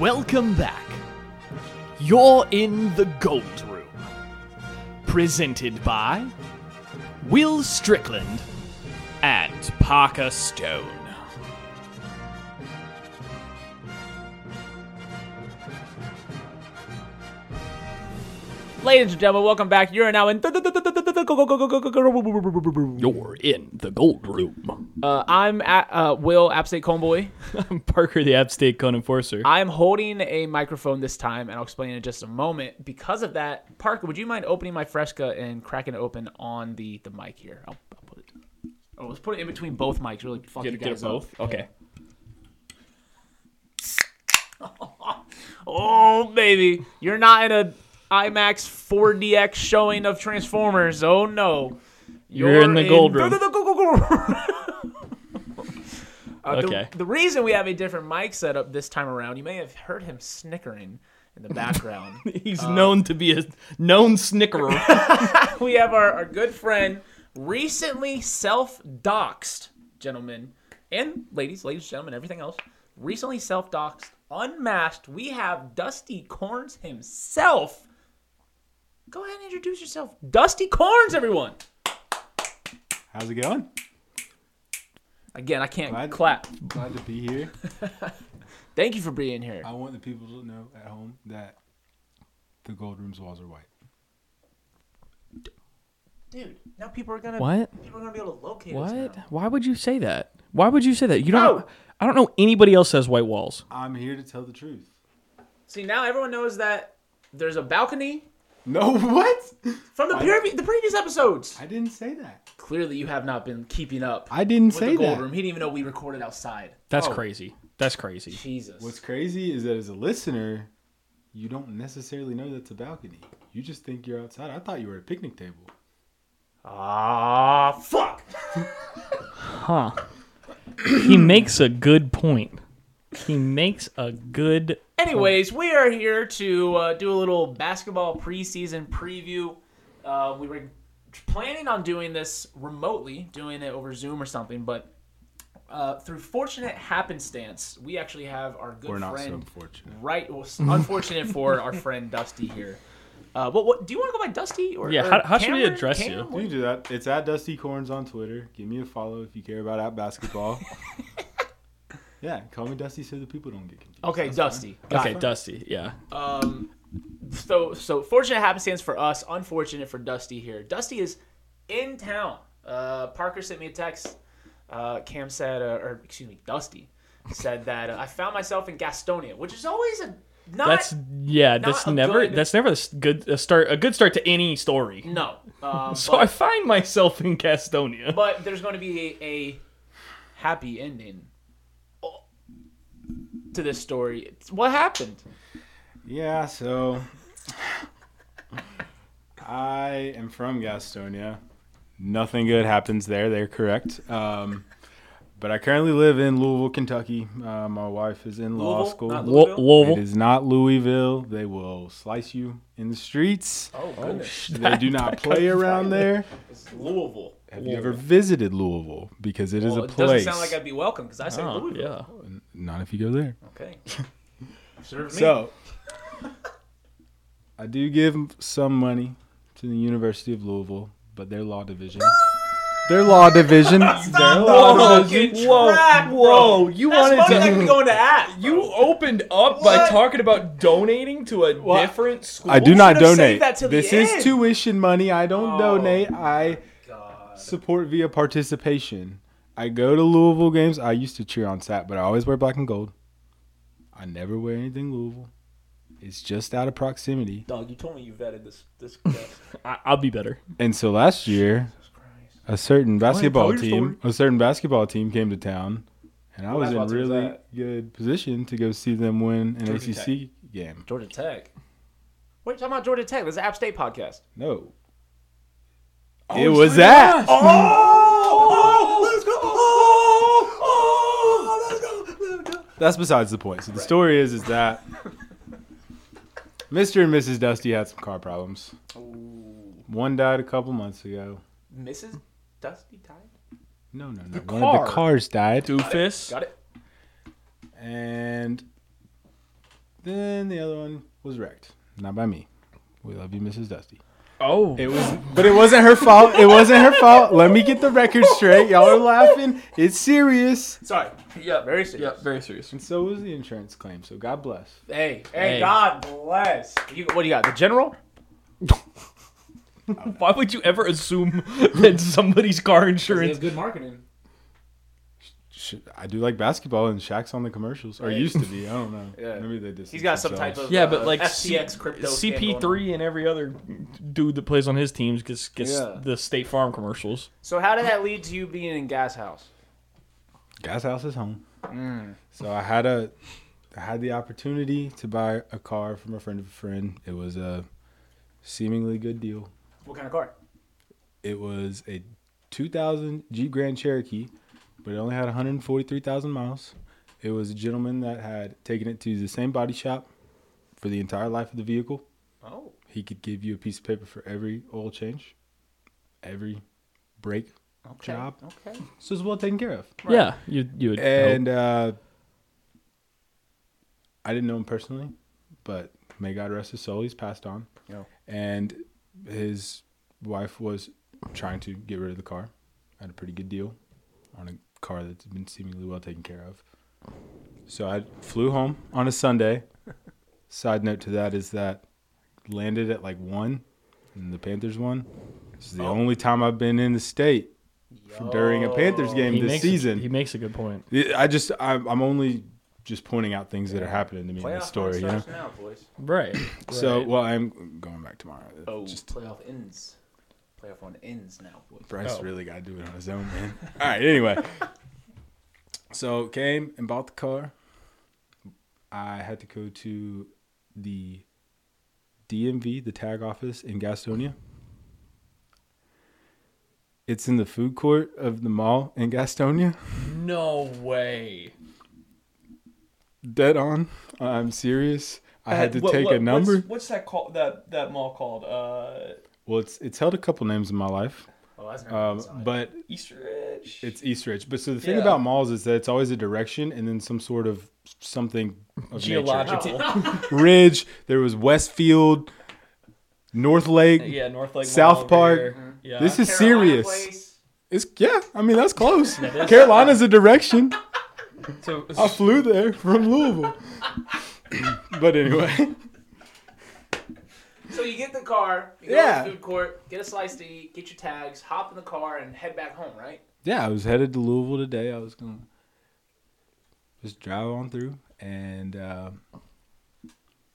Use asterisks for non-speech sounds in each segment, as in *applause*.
Welcome back. You're in the Gold Room. Presented by Will Strickland and Parker Stone. Ladies and gentlemen, welcome back. You're now in. You're in the Gold Room. Uh, I'm at, uh, Will Appstate Coneboy. *laughs* I'm Parker, the App State Cone Enforcer. I'm holding a microphone this time, and I'll explain in just a moment. Because of that, Parker, would you mind opening my Fresca and cracking it open on the, the mic here? I'll, I'll put it. Oh, let's put it in between both mics. Really fuck you Get, get guys it both? up. Okay. *laughs* Oh baby, you're not in a IMAX 4DX showing of Transformers. Oh no, You're in the gold room. *laughs* Uh, the- Okay. The, reason we have a different mic setup this time around, you may have heard him snickering in the background. *laughs* He's known to be a known snickerer. *laughs* we have our, our good friend, recently self doxed, gentlemen and ladies, ladies and gentlemen, everything else, recently self doxed, unmasked. We have Dusty Korns himself. Go ahead and introduce yourself. Dusty Korns, everyone. How's it going? Again, I can't Glad- clap. Glad to be here. *laughs* Thank you for being here. I want the people to know at home that the gold room's walls are white. Dude, now people are gonna What? people are gonna be able to locate us What? now. Why would you say that? Why would you say that? You don't. Oh! I don't know anybody else has white walls. I'm here to tell the truth. See, now everyone knows that there's a balcony No, *laughs* what? from the, I- previ- the previous episodes. I didn't say that. Clearly, you have not been keeping up I didn't with say the gold that. room. He didn't even know we recorded outside. That's Oh. crazy. That's crazy. Jesus. What's crazy is that as a listener, you don't necessarily know that's a balcony. You just think you're outside. I thought you were at a picnic table. Ah, fuck. Huh. he makes a good point. He makes a good. Anyways, we are here to uh, do a little basketball preseason preview. Uh, we were planning on doing this remotely, doing it over Zoom or something, but uh, through fortunate happenstance, we actually have our good We're not friend. so fortunate. Right, well, *laughs* unfortunate for our friend Dusty here. Uh, but what do you want to go by Dusty or Yeah, or how- how should we address Cam? you? You can do that. It's at Dusty Korns on Twitter. Give me a follow if you care about at basketball. *laughs* yeah, call me Dusty so the people don't get confused. Okay, That's Dusty. Got Okay, it. Dusty. Yeah. Um, so so fortunate happenstance for us, unfortunate for Dusty here. Dusty is in town. Uh, Parker sent me a text. Uh, Cam said, uh, or excuse me, Dusty said that uh, I found myself in Gastonia, which is always a not That's yeah. That's never. good- That's never a s- good a start. A good start to any story. no. Um, *laughs* So I find myself in Gastonia. but there's going to be a, a happy ending to this story. It's- What happened? Yeah, so I am from Gastonia. Nothing good happens there. They're correct. Um, but I currently live in Louisville, Kentucky. Uh, my wife is in law Louisville? school. Not Louisville? Louisville. It is not Louisville. They will slice you in the streets. Oh goodness, They do *laughs* not play around there. it's Louisville. Have you ever visited Louisville? Because it is Well, a it place. doesn't sound like I'd be welcome because I say Oh, Louisville. yeah. Not if you go there. Okay. *laughs* Serve me. So, I do give some money to the University of Louisville, but their law division, their law division, *laughs* their law division. fucking Whoa, track, bro. whoa, you That's wanted money to- that could go into app. You opened up by What? talking about donating to a What? different school. I do not should've saved donate. that till the This end. is tuition money. I don't Oh. donate. I God. support via participation. I go to Louisville games. I used to cheer on SAT, but I always wear black and gold. I never wear anything Louisville. It's just out of proximity. Dog, you told me you vetted this this. *laughs* I, I'll be better. And so last year, a certain basketball tell team, a certain basketball team came to town, and I was in basketball was really good position to go see them win an Georgia ACC game. Georgia Tech. What are you talking about Georgia Tech? This is App State podcast. No, Oh, it was that. Oh, oh, oh, let's go. Oh, oh, let's go. Let's go. That's besides the point. So the story is, is that Mr. and Mrs. Dusty had some car problems. One died a couple months ago. Mrs. Dusty died? No, no, no. The One of car. the cars died, Doofus. Got it. and Then the other one was wrecked, not by me. We love you, Mrs. Dusty. Oh, It was, but it wasn't her fault. It wasn't her fault. Let me get the record straight. Y'all are laughing. It's serious. Sorry. Yeah, Very serious. Yeah, very serious. And so was the insurance claim. So God bless. Hey, hey, Hey. God bless. You, what do you got? The general? *laughs* why would you ever assume that somebody's car He insurance? has good marketing. Sh- I do like basketball, and Shaq's on the commercials, or Hey. used to be. I don't know. *laughs* Yeah. Maybe they just. He's got some type of Yeah, uh, but like FTX crypto. scam going on. CP3 and every other dude that plays on his teams gets gets Yeah. the State Farm commercials. So how did that lead to you being in Gas House? Gas House is home. Mm. So I had a, I had the opportunity to buy a car from a friend of a friend. It was a seemingly good deal. What kind of car? It was a 2000 Jeep Grand Cherokee, but it only had 143,000 miles. It was a gentleman that had taken it to the same body shop for the entire life of the vehicle. Oh, He could give you a piece of paper for every oil change, every brake. okay. Job. Okay. So it's well taken care of. Yeah, you you would. And uh, I didn't know him personally, but may God rest his soul. He's passed on. Yeah. And his wife was trying to get rid of the car. Had a pretty good deal on a car that's been seemingly well taken care of. So I flew home on a Sunday. *laughs* Side note to that is that landed at like one, and the Panthers won. This is the Oh. only time I've been in the state for- during a Panthers game he this season. A, he makes a good point. I just I'm, I'm only just pointing out things that are happening to me in the story, you know. now, boys. Right. So well, I'm going back tomorrow. Oh, just playoff ends. Playoff one ends now, boys. Bryce Oh. really got to do it on his own, man. *laughs* All right, anyway. So came and bought the car. I had to go to the DMV, the tag office in Gastonia. It's in the food court of the mall in Gastonia. no way. Dead on. I'm serious. I had to Uh, what- take what- a number. What's, what's that called? That that mall called? Uh, Well, it's it's held a couple names in my life, Oh, that's never um, inside. but Easter Ridge. it's Eastridge. But so the thing Yeah. about malls is that it's always a direction and then some sort of something of nature. Geological. *laughs* Ridge. There was Westfield, North Lake. yeah, North Lake. South Mall Park. Yeah. This is Carolina serious. Place. It's yeah. I mean that's close. *laughs* That is- Carolina's a direction. so, I flew there from Louisville. *laughs* but anyway, So you get the car, you go Yeah. to the food court, get a slice to eat, get your tags, hop in the car, and head back home, right? yeah, I was headed to Louisville today. I was gonna just drive on through and uh,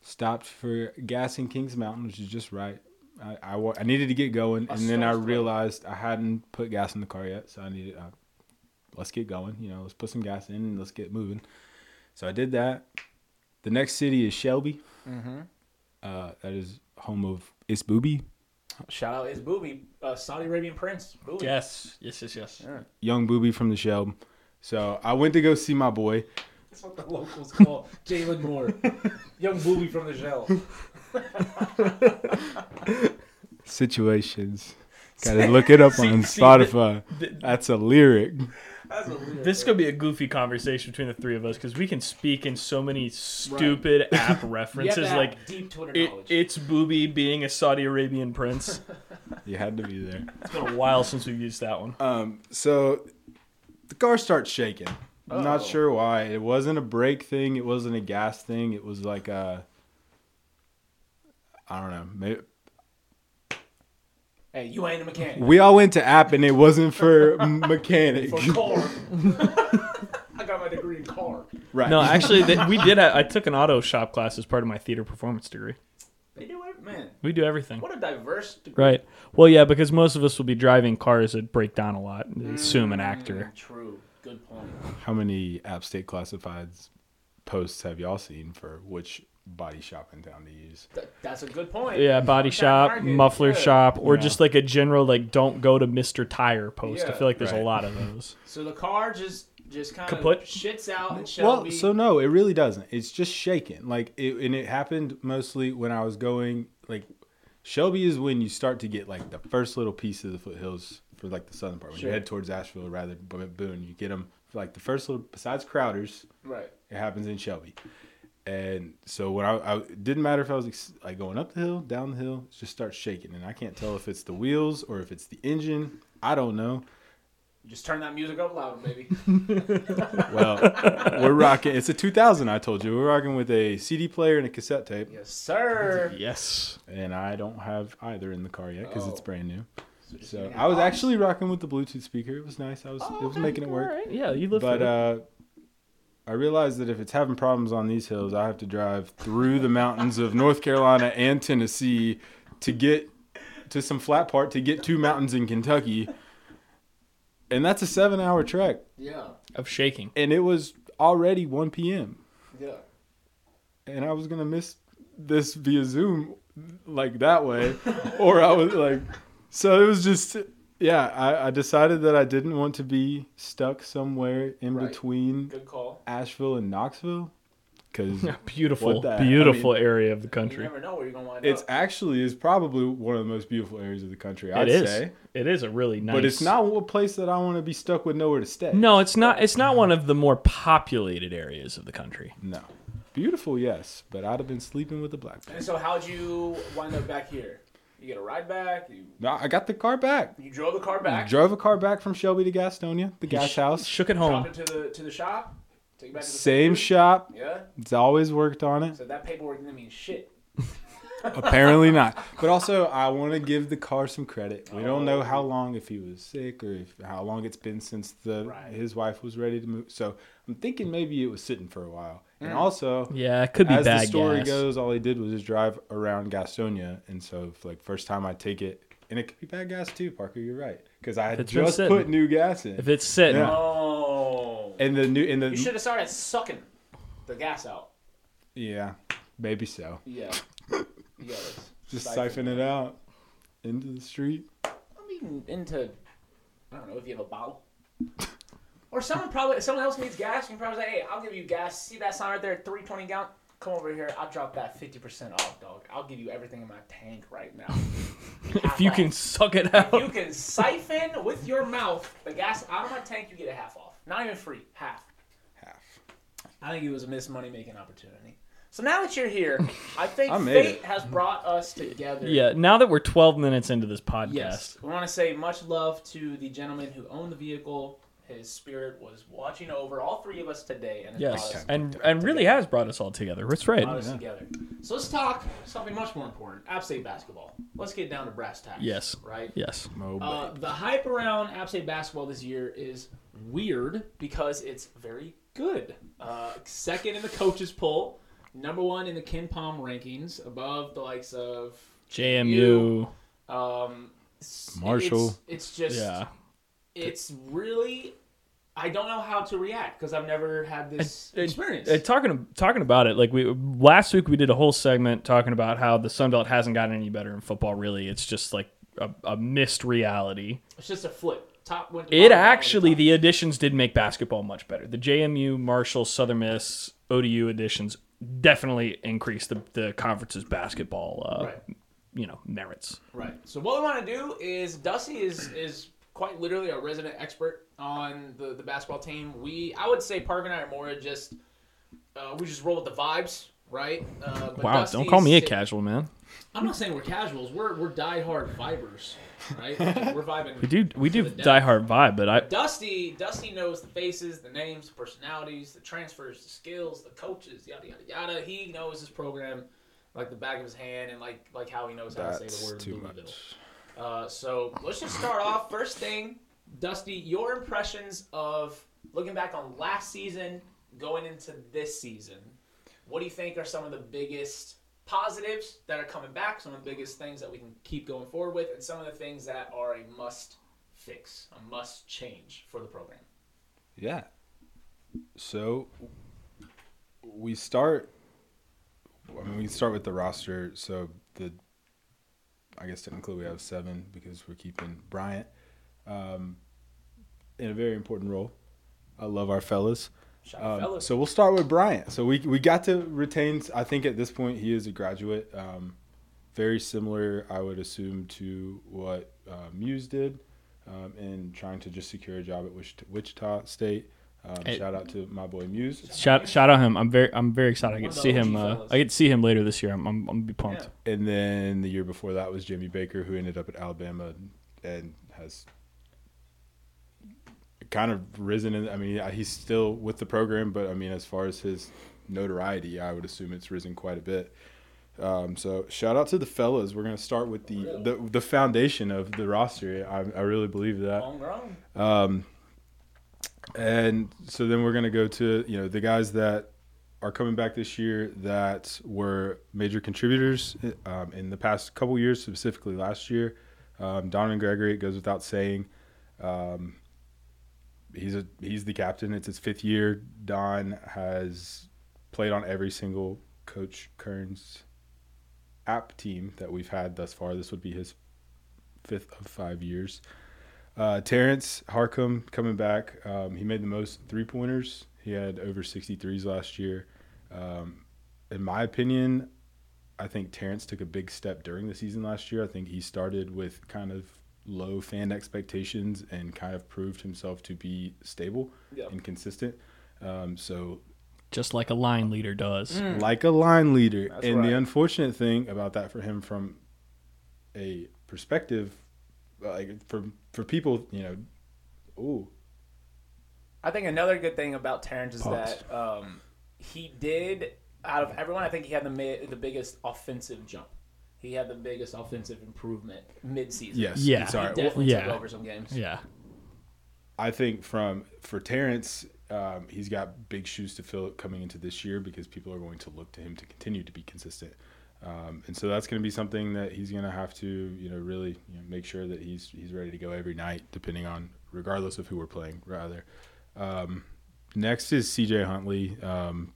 stopped for gas in Kings Mountain, which is just right. I, I, I needed to get going, and then I realized I hadn't put gas in the car yet, so I needed. Uh, let's get going. You know, let's put some gas in and let's get moving. So I did that. The next city is Shelby. Mm-hmm. Uh, that is home of It's Booby, Shout out is Booby, uh, Saudi Arabian prince. Booby. Yes. Yes. Yes. Yes. Yeah. young Booby from the Shelb. So I went to go see my boy. That's what the locals call Jalen Moore, *laughs* young Booby from the shell. Situations. *laughs* Gotta look it up See- on see, Spotify. th- That's a lyric. That's a weird This could be a goofy conversation between the three of us because we can speak in so many stupid *laughs* app You have to references. have Like deep Twitter it, knowledge. it's Booby being a Saudi Arabian prince. *laughs* You had to be there. It's been a while since we've used that one. Um, so the car starts shaking. I'm not sure why. It wasn't a brake thing. It wasn't a gas thing. It was like a. I don't know. Maybe, hey, you ain't a mechanic. we all went to app and it wasn't for *laughs* mechanic. For car. *laughs* I got my degree in car. right. No, *laughs* actually, th- we did. I took an auto shop class as part of my theater performance degree. They do it, man. We do everything. What a diverse degree. Right. Well, yeah, because most of us will be driving cars that break down a lot. Assume an actor. Mm, True. Good point. How many App State Classifieds posts have y'all seen for which body shop in town to use? Th- that's a good point. Yeah, body That shop, market, muffler yeah. shop, or Yeah. just like a general like don't go to Mr. Tire post. I feel like there's a lot of those. *laughs* So the car just just kind Kaput? of shits out and Well, so no, it really doesn't. It's just shaking. Like, it, and it happened mostly when I was going. Like, Shelby is when you start to get like the first little piece of the foothills for like the southern part. When Sure. you head towards Asheville, rather than Boone, you get them for like the first little. Besides Crowder's, right. it happens in Shelby. And so when I, I didn't matter if I was ex- like going up the hill, down the hill, it just starts shaking, and I can't tell if it's the wheels or if it's the engine. I don't know. Just turn that music up loud, baby. *laughs* Well, we're rocking. It's a 2000. I told you we're rocking with a CD player and a cassette tape, yes, sir. Yes. and I don't have either in the car yet because it's Oh. brand new. just So I was actually rocking with the Bluetooth speaker. It was nice. I was Oh, it was making it work. All right. Yeah, you live But uh, I realized that if it's having problems on these hills, I have to drive through the mountains of North Carolina and Tennessee to get to some flat part to get two mountains in Kentucky. And that's a seven hour trek. Yeah, of shaking. And it was already 1 p.m. yeah. And I was going to miss this via Zoom like that way. or I was like, so it was just, yeah, I, I decided that I didn't want to be stuck somewhere in Right. between Good call. Asheville and Knoxville because *laughs* beautiful, What the- I beautiful mean- area of the You country. never know where you're gonna wind it's up. actually is probably one of the most beautiful areas of the country. I'd It is. say, It is a really nice. but it's not a place that I want to be stuck with nowhere to stay. No, it's not. It's not one of the more populated areas of the country. no, beautiful, yes, but I'd have been sleeping with the black. And so, how'd you wind up back here? You get a ride back. You No, I got the car back. you drove the car back. Drove a car back from Shelby to Gastonia, the gas house. Shook it Dropped home. it to the to the shop. Take it back to the Same factory. shop. Yeah. It's always worked on it. So that paperwork didn't mean shit. *laughs* Apparently not. But also, I want to give the car some credit. We don't know oh. how long, if he was sick or if, how long it's been since the Right. his wife was ready to move. So I'm thinking maybe it was sitting for a while. And Mm. also, Yeah, it could be as bad the story gas. goes, all he did was just drive around Gastonia. And so, like, first time I take it, and it could be bad gas too, Parker. You're right, because I had just put new gas in. If it's sitting, Yeah. Oh. and the new, and the You should have started sucking the gas out. yeah, maybe so. Yeah. *laughs* Yeah. let's Just siphon siphon it out into the street. I mean, into I don't know if you have a bottle. *laughs* Or someone probably someone else needs gas. You can probably say, "Hey, I'll give you gas. See that sign right there, three twenty gallon. Come over here. I'll drop that fifty percent off, dog. I'll give you everything in my tank right now. *laughs* if you can suck it If out, you can siphon with your mouth the gas out of my tank, you get a half off. Not even free, half. Half. I think it was a missed money making opportunity. So now that you're here, *laughs* I think I fate it. has brought us together. yeah. Now that we're 12 minutes into this podcast, Yes. We want to say much love to the gentleman who owned the vehicle. His spirit was watching over all three of us today, and yes, us, and and really has brought us all together. That's right. brought us together. So let's talk something much more important: App State basketball. Let's get down to brass tacks. Yes. Right. Yes. Oh, Uh, the hype around App State basketball this year is weird because it's very good. Uh, second in the coaches poll, number one in the KenPom rankings, above the likes of JMU. Um, Marshall. It's, it's just Yeah. It's really I don't know how to react because I've never had this Uh, experience. Uh, talking talking about it, like we last week we did a whole segment talking about how the Sun Belt hasn't gotten any better in football. Really, it's just like a, a missed reality. it's just a flip. Top went to It actually, the additions did make basketball much better. The JMU, Marshall, Southern Miss, ODU additions definitely increased the, the conference's basketball, uh, Right. you know, merits. Right. So what we want to do is Dusty is is quite literally a resident expert on the, the basketball team. We I would say Parker and I are more just uh, we just roll with the vibes, right? Uh, but Wow, Dusty don't call me a casual man. I'm not saying we're casuals. We're we're diehard vibers, right? *laughs* we're vibing. We do we do To the death. die hard vibe, but I Dusty, Dusty knows the faces, the names, the personalities, the transfers, the skills, the coaches, yada yada yada. He knows his program like the back of his hand, and like like how he knows how to say the word too Louisville. much. Uh, so let's just start off. First thing, Dusty, your impressions of looking back on last season, going into this season. What do you think are some of the biggest positives that are coming back? Some of the biggest things that we can keep going forward with, and some of the things that are a must fix, a must change for the program. Yeah. So we start. I mean, we start with the roster. So the, I guess technically we have seven because we're keeping Bryant, um, in a very important role. I love our fellas. Um, so we'll start with Bryant. So we we got to retain. I think at this point he is a graduate. Um, very similar, I would assume, to what uh, Muse did um, in trying to just secure a job at Wichita, Wichita State. Um, Hey. Shout out to my boy Muse. Shout shout out him. I'm very I'm very excited. I get to see him. Uh. I get to see him later this year. I'm I'm, I'm gonna be pumped. Yeah. And then the year before that was Jimmy Baker, who ended up at Alabama and has kind of risen. In, I mean, he's still with the program, but I mean, as far as his notoriety, I would assume it's risen quite a bit. Um, so shout out to the fellas. We're gonna start with the the, the foundation of the roster. I, I really believe that. Homegrown. Um, and so then we're going to go to, you know, the guys that are coming back this year that were major contributors um, in the past couple years, specifically last year. Um, Donovan Gregory, it goes without saying. Um, he's a he's the captain. It's his fifth year. Don has played on every single Coach Kerns' app team that we've had thus far. This would be his fifth of five years. Uh, Terrence Harcum coming back. Um, he made the most three pointers. He had over 63s last year. Um, in my opinion, I think Terrence took a big step during the season last year. I think he started with kind of low fan expectations and kind of proved himself to be stable Yep. and consistent. Um, so Just like a line leader does. like a line leader. That's and right. the unfortunate thing about that for him from a perspective, like for for people, you know, ooh, I think another good thing about Terrence is Pause. that um, he did out of everyone. I think he had the mi- the biggest offensive jump. He had the biggest offensive improvement mid-season. yes, Yeah. he Sorry, Well, definitely yeah. took over some games. Yeah. I think from for Terrence, um, he's got big shoes to fill coming into this year because people are going to look to him to continue to be consistent. Um, and so that's going to be something that he's going to have to, you know, really you know, make sure that he's he's ready to go every night, depending on regardless of who we're playing. Rather, um, next is C.J. Huntley. Um,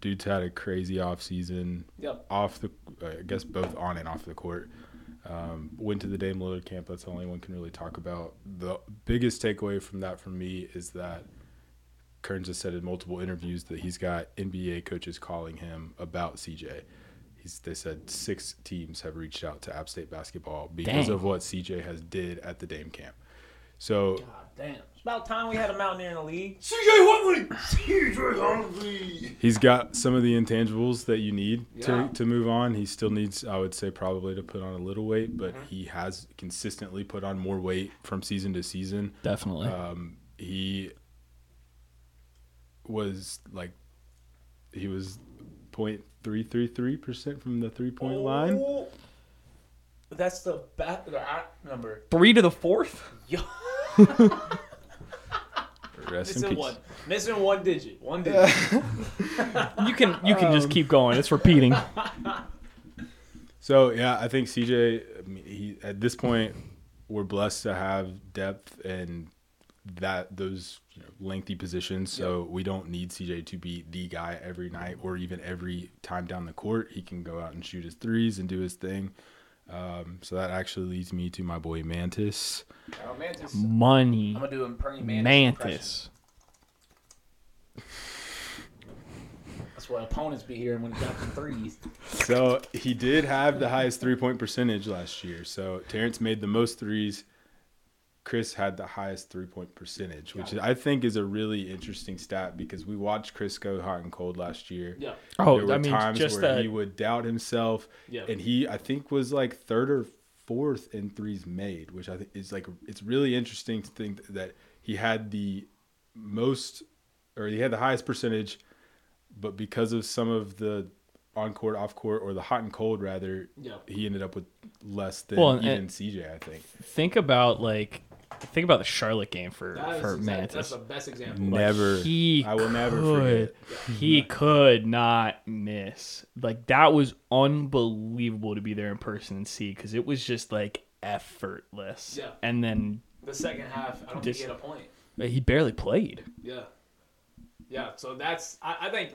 dude's had a crazy off season Yep. off the, I guess both on and off the court. Um, went to the Dame Lillard camp. That's the only one can really talk about. The biggest takeaway from that for me is that Kerns has said in multiple interviews that he's got NBA coaches calling him about CJ. He's, they said six teams have reached out to App State basketball because Dang. of what CJ has did at the Dame camp. So God damn. It's about time we had a Mountaineer in the league. CJ Huntley, CJ Huntley. He's got some of the intangibles that you need to, Yeah. to move on. He still needs, I would say, probably to put on a little weight, but he has consistently put on more weight from season to season. Definitely. Um, he was like, he was 0.333 percent from the three point line. Oh, That's the bat the at number. Three to the fourth. *laughs* Yo, Rest in missing peace. one. Missing one digit. One *laughs* digit. You can you can Um, just keep going. It's repeating. *laughs* So yeah, I think CJ. I mean, he at this point, we're blessed to have depth and that those you know, lengthy positions. So we don't need CJ to be the guy every night or even every time down the court. He can go out and shoot his threes and do his thing. Um, so that actually leads me to my boy Mantis. oh, Mantis. Money. I'm gonna do a Perny Mantis. Mantis. That's what opponents be hearing when he got them threes. *laughs* So he did have the highest three point percentage last year. So Terrence made the most threes. Chris had the highest three point percentage, which I think is a really interesting stat because we watched Chris go hot and cold last year. Yeah. Oh, there were I mean, times just where that. he would doubt himself, Yeah. and he I think was like third or fourth in threes made, which I think is like it's really interesting to think that he had the most or he had the highest percentage, but because of some of the on court, off court, or the hot and cold rather, Yeah. he ended up with less than Well, even CJ. I think think about like think about the Charlotte game for That is for exact- Mantis. That's the best example. Like, never. he I will never could, forget. He could not miss. Like that was unbelievable to be there in person and see because it was just like effortless. Yeah. And then The second half, I don't Just- think he had a point. he barely played. Yeah. Yeah. So that's I, I think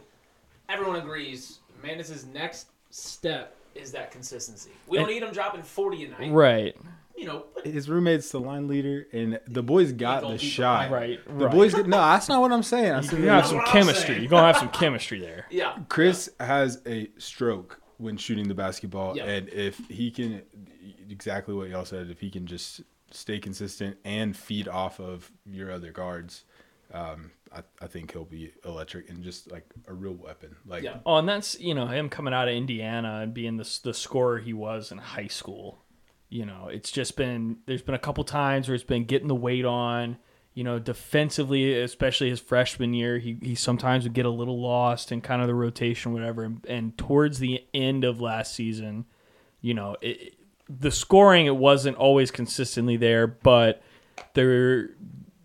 everyone agrees. Mantis's next step is that consistency. We don't And- need him dropping forty a night. Right. You know, but His roommate's the line leader, and the boys got the shot. Right. The boys, get no, that's not what I'm saying. I said You're gonna have some what I'm chemistry. saying. You're gonna have some chemistry there. *laughs* yeah. Chris has a stroke when shooting the basketball, Yeah. and if he can, exactly what y'all said, if he can just stay consistent and feed off of your other guards, um, I, I think he'll be electric and just like a real weapon. Like Yeah. Oh, and that's you know him coming out of Indiana and being the the scorer he was in high school. You know, it's just been there's been a couple times where it's been getting the weight on. You know, defensively, especially his freshman year, he he sometimes would get a little lost in kind of the rotation, whatever. And, and towards the end of last season, you know, it, the scoring it wasn't always consistently there, but there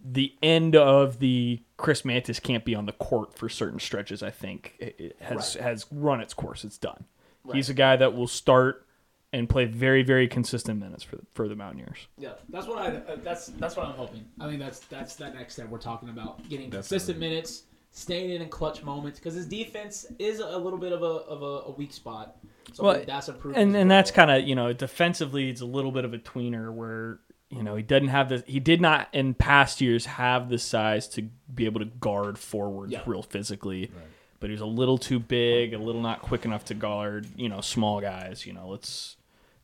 the end of the Chris Mantis can't be on the court for certain stretches. I think it, it has has run its course. It's done. He's a guy that will start and play very very consistent minutes for the, for the Mountaineers. Yeah, that's what I. Uh, that's that's what I'm hoping. I think that's that's that next step we're talking about getting consistent minutes, staying in in clutch moments because his defense is a little bit of a of a, a weak spot. So Well, think that's improved. and as and that's kind of you know defensively it's a little bit of a tweener where you know he doesn't have the he did not in past years have the size to be able to guard forwards Yeah. real physically but he was a little too big a little not quick enough to guard you know small guys you know let's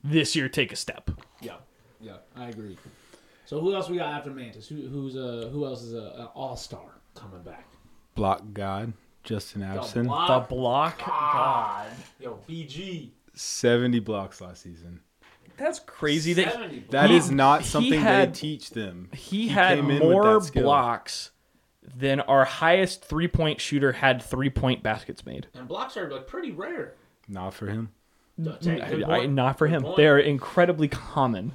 this year take a step yeah, yeah, I agree. So who else we got after Mantis? Who who's uh who else is a, an all star coming back? block god Justin Abson, the block God, yo BG. seventy blocks last season. that's crazy that 70 That He- is not he something had- they teach them. he, had came in with more that skill. blocks than our highest three point shooter had three point baskets made and blocks are like pretty rare. Not for him. Take- good I, not for him. point. They're incredibly common.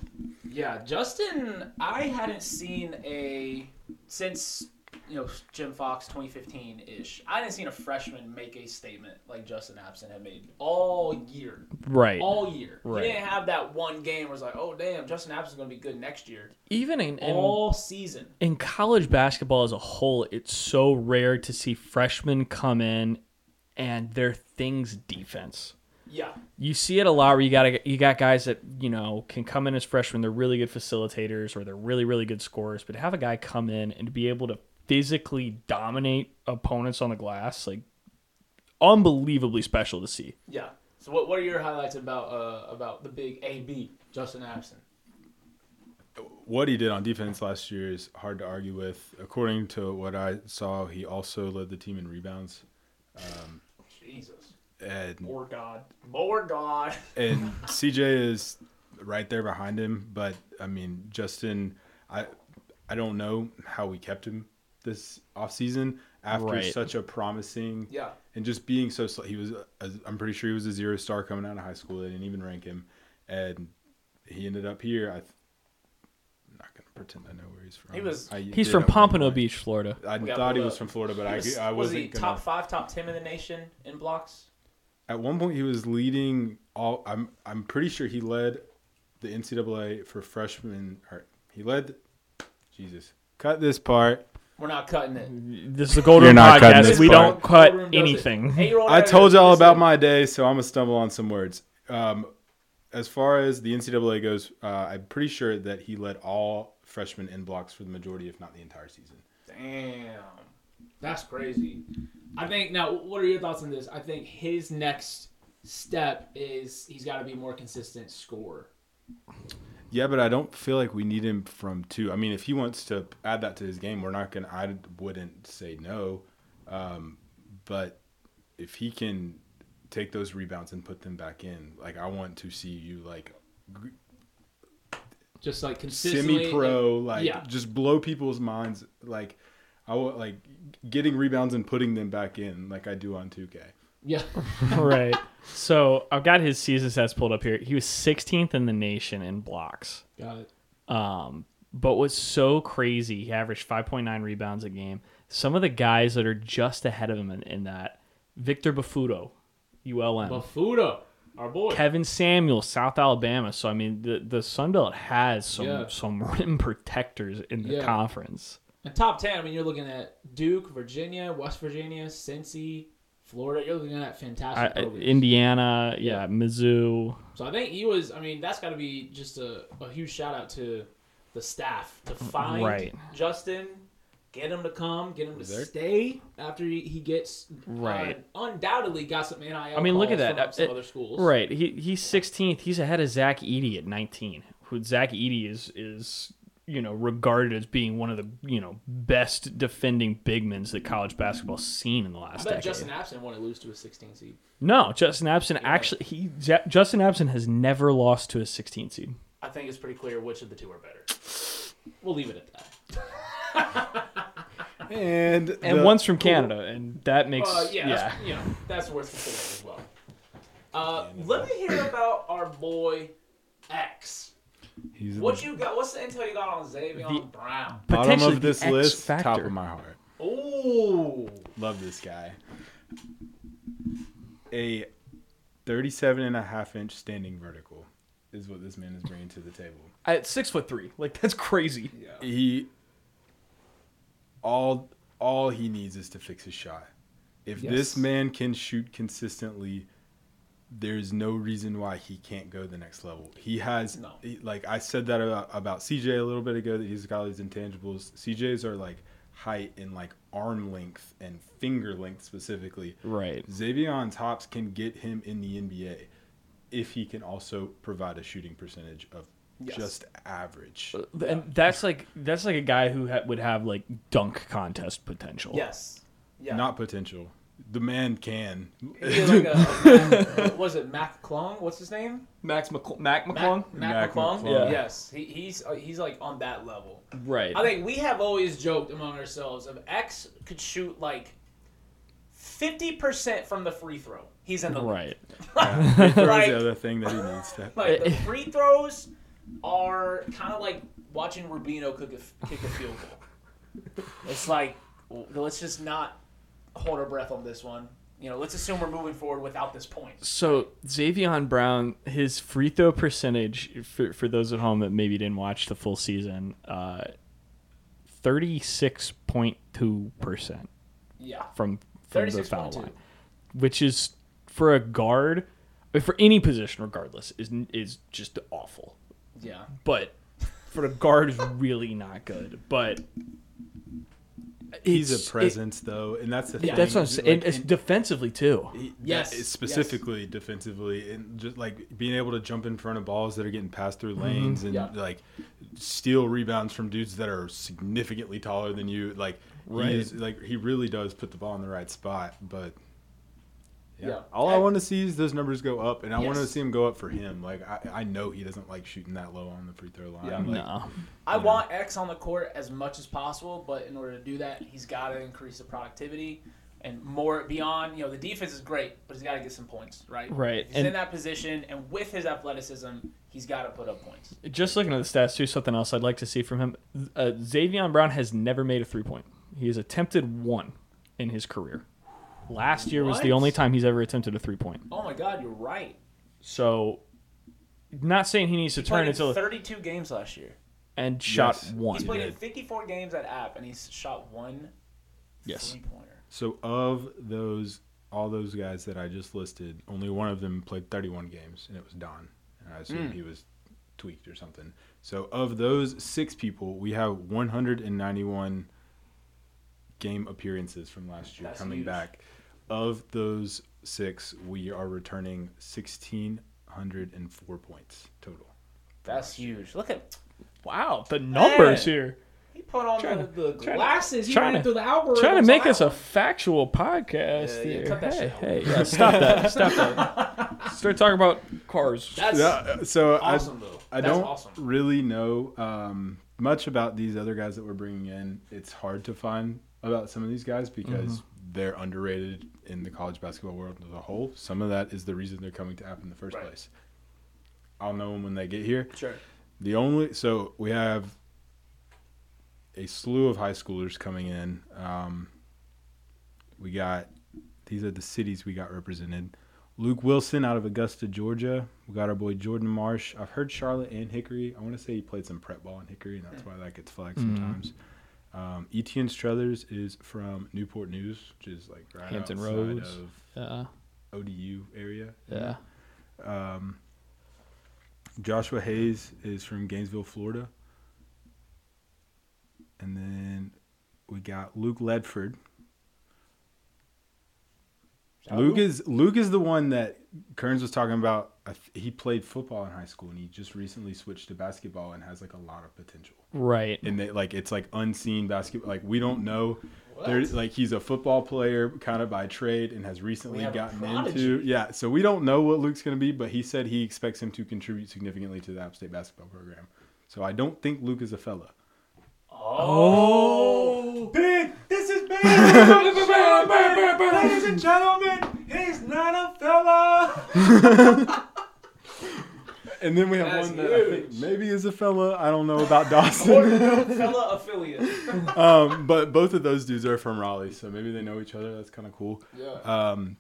Yeah, Justin, I hadn't seen a since you know Jim Fox 2015 ish. I hadn't seen a freshman make a statement like Justin Abson had made all year, Right. all year. Right. He didn't have that one game where it's like, oh damn, Justin Abson's gonna be good next year. Even in, in all season. in college basketball as a whole, it's so rare to see freshmen come in and their things defense. Yeah, You see it a lot where you got you got guys that you know can come in as freshmen. They're really good facilitators or they're really really good scorers. But to have a guy come in and to be able to physically dominate opponents on the glass, like unbelievably special to see. yeah. So what, what are your highlights about uh about the big AB Justin Abson? What he did on defense last year is hard to argue with. According to what I saw, he also led the team in rebounds. Jesus, And more God, more God. *laughs* and CJ is right there behind him. But I mean, Justin, I I don't know how we kept him this offseason after Right. such a promising Yeah, and just being so sl- he was a, I'm pretty sure he was a zero star coming out of high school. They didn't even rank him, and he ended up here. I, th- I'm not gonna pretend I know where he's from. He was- I He's from Pompano. Beach, Florida. I thought he was from Florida, but He I was, I was wasn't he gonna. top five, top ten in the nation in blocks? At one point, he was leading all. I'm I'm pretty sure he led the NCAA for freshmen. Or he led. Jesus, cut this part. We're not cutting it. This is a Golden You're not cutting podcast. this We part. don't cut Golden does it. anything. Eight-year-old I guy told y'all about my day, so I'm gonna stumble on some words. Um, as far as the NCAA goes, uh, I'm pretty sure that he led all freshmen in blocks for the majority, if not the entire season. Damn, that's crazy. I think now. What are your thoughts on this? I think his next step is he's got to be more consistent scorer. Yeah, but I don't feel like we need him from two. I mean, if he wants to add that to his game, we're not gonna. I wouldn't say no, um, but if he can take those rebounds and put them back in, like I want to see you like Just like consistently. semi-pro, like yeah. just blow people's minds. Like I want like getting rebounds and putting them back in, like I do on 2K. Yeah. *laughs* right. So I've got his season stats pulled up here. He was 16th in the nation in blocks. Got it. Um, but what's so crazy, he averaged 5.9 rebounds a game. Some of the guys that are just ahead of him in, in that, Victor Bafutto, ULM. Bafutto, our boy. Kevin Samuel, South Alabama. So I mean, the the Sun Belt has some Yeah. some *laughs* rim protectors in the Yeah. conference. And top ten. I mean, you're looking at Duke, Virginia, West Virginia, Cincy, Florida. You're looking at fantastic I. Indiana, yeah, Mizzou. So I think he was. I mean, that's got to be just a, a huge shout out to the staff to find Right. Justin, get him to come, get him to There- stay after he, he gets Right. uh, undoubtedly got some NIL. I mean, look at that. some Uh, other schools. Right. He he's 16th. He's ahead of Zach Edey at 19. Who Zach Edey is is you know, regarded as being one of the you know best defending big bigmans that college basketball's seen in the last. I last bet decade. Justin Abson wouldn't lose to a 16 seed. no, Justin Abson actually he Ja- Justin Abson has never lost to a 16 seed. I think it's pretty clear which of the two are better. *sighs* We'll leave it at that. *laughs* And And the- one's from Canada, and that makes Uh, yeah, yeah. That's, you know, that's worth considering as well. Uh, let me hear about our boy X. he's What the you got? What's the intel you got on Xavier The- Brown? bottom of this the X list, top of my heart. Ooh, Love this guy. A 37 and a half inch standing vertical is what this man is bringing to the table. At six foot three, like that's crazy. He all all he needs is to fix his shot. If Yes. this man can shoot consistently, there's no reason why he can't go the next level. He has No. he- like I said that about, about CJ a little bit ago that he's got all these intangibles. CJ's are like height and like arm length and finger length specifically. Right. Xavier Tops can get him in the NBA if he can also provide a shooting percentage of Yes. just average. Uh, and that's like that's like a guy who ha- would have like dunk contest potential. yes, yeah. Not potential. The man can. He's like a, a Mac, *laughs* was it Mac Clong? What's his name? Max McCl- Mac Mac, McClung. Mac, Mac McClung. McClung. Yes, he, he's uh, he's like on that level. Right. I think we have always joked among ourselves if X could shoot like fifty percent from the free throw, he's in *laughs* *laughs* the league. right. Free throw Like- the other thing that he needs to. Like the free throws are kind of like watching Rubino cook a, kick a field goal. It's like well, let's just not hold our breath on this one. You know, let's assume we're moving forward without this point. So Xavier Brown, his free throw percentage for for those at home that maybe didn't watch the full season, thirty six point two percent Yeah, from from the 36.2. foul line, which is for a guard, uh, for any position regardless, is is just awful. yeah. But for a guard, is really not good. But He's a presence, though, and that's the it- thing. that's what I'm saying. Like, and it's in- defensively too. he- Yes, that is yes. specifically defensively, and just like being able to jump in front of balls that are getting passed through Mm-hmm. lanes, and Yeah. like steal rebounds from dudes that are significantly taller than you. Like, Right. he is, like he really does put the ball in the right spot. But yeah, Yeah. all I want to see is those numbers go up, and I want to see him go up for him. Like, I, I know he doesn't like shooting that low on the free throw line. Yeah. Like, no. I Yeah. want X on the court as much as possible, but in order to do that, he's got to increase the productivity and more beyond. You know, the defense is great, but he's got to get some points, right? Right, He's and- in that position, and with his athleticism, he's got to put up points. Just looking at the stats too, something else I'd like to see from him. Uh, Xavier Brown has never made a three point. He has attempted one in his career. Last year was the What? only time he's ever attempted a three point. Oh my God, you're right. So, not saying he needs to He turn played in into 32 games last year. and shot Yes. one. He's played in did. 54 games at App, and he's shot one Yes. three pointer. So of those, all those guys that I just listed, only one of them played 31 games, and it was Don. And I assume Mm. he was tweaked or something. So of those six people, we have 191 game appearances from last year That's coming huge. back. Of those six, we are returning 1,604 points total. That's huge. Look at wow, the numbers Man. here. he put on Trying the, to- the trying to- glasses. He trying ran to- through the algorithm. Trying to make us a factual podcast Yeah, yeah, here. cut that hey, shit out. hey, yeah, stop that. Stop that. *laughs* Start talking about cars. That's Yeah, so I, awesome, though. I That's don't awesome. really know um, much about these other guys that we're bringing in. It's hard to find about some of these guys because they're underrated in the college basketball world as a whole. Some of that is the reason they're coming to App in the first Right. place. I'll know them when they get here. Sure. The only so we have a slew of high schoolers coming in. Um, we got these are the cities we got represented. Luke Wilson out of Augusta, Georgia. We got our boy Jordan Marsh. I've heard Charlotte and Hickory. I want to say he played some prep ball in Hickory, and that's why that gets flagged sometimes. Um, Etienne Struthers is from Newport News, which is like right Hampton outside Roads. of Yeah, ODU area. yeah. Um, Joshua Hayes is from Gainesville, Florida. And then we got Luke Ledford. Luke Luke. is Luke is the one that Kerns was talking about. I th- he played football in high school and he just recently switched to basketball and has like a lot of potential. Right. And they, like it's like unseen basketball. Like we don't know. What? There's like he's a football player kind of by trade and has recently We have a gotten into yeah. So we don't know what Luke's gonna be, but he said he expects him to contribute significantly to the App State basketball program. So I don't think Luke is a fella. Oh, oh. Big, this is big. *laughs* Ladies and gentlemen, he's not a fella. *laughs* And then we have That's one that I think maybe is a fella. I don't know about Dawson. fella affiliate. *laughs* um, but both of those dudes are from Raleigh, so maybe they know each other. That's kind of cool. Yeah. Um,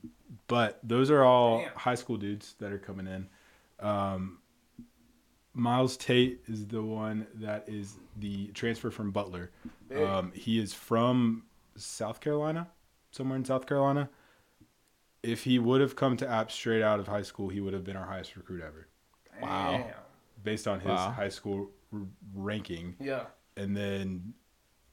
but those are all Damn. high school dudes that are coming in. Um, Myles Tate is the one that is the transfer from Butler. Um, he is from South Carolina, somewhere in South Carolina. If he would have come to App straight out of high school, he would have been our highest recruit ever, Wow. Based on his Wow. high school r- ranking. Yeah. and then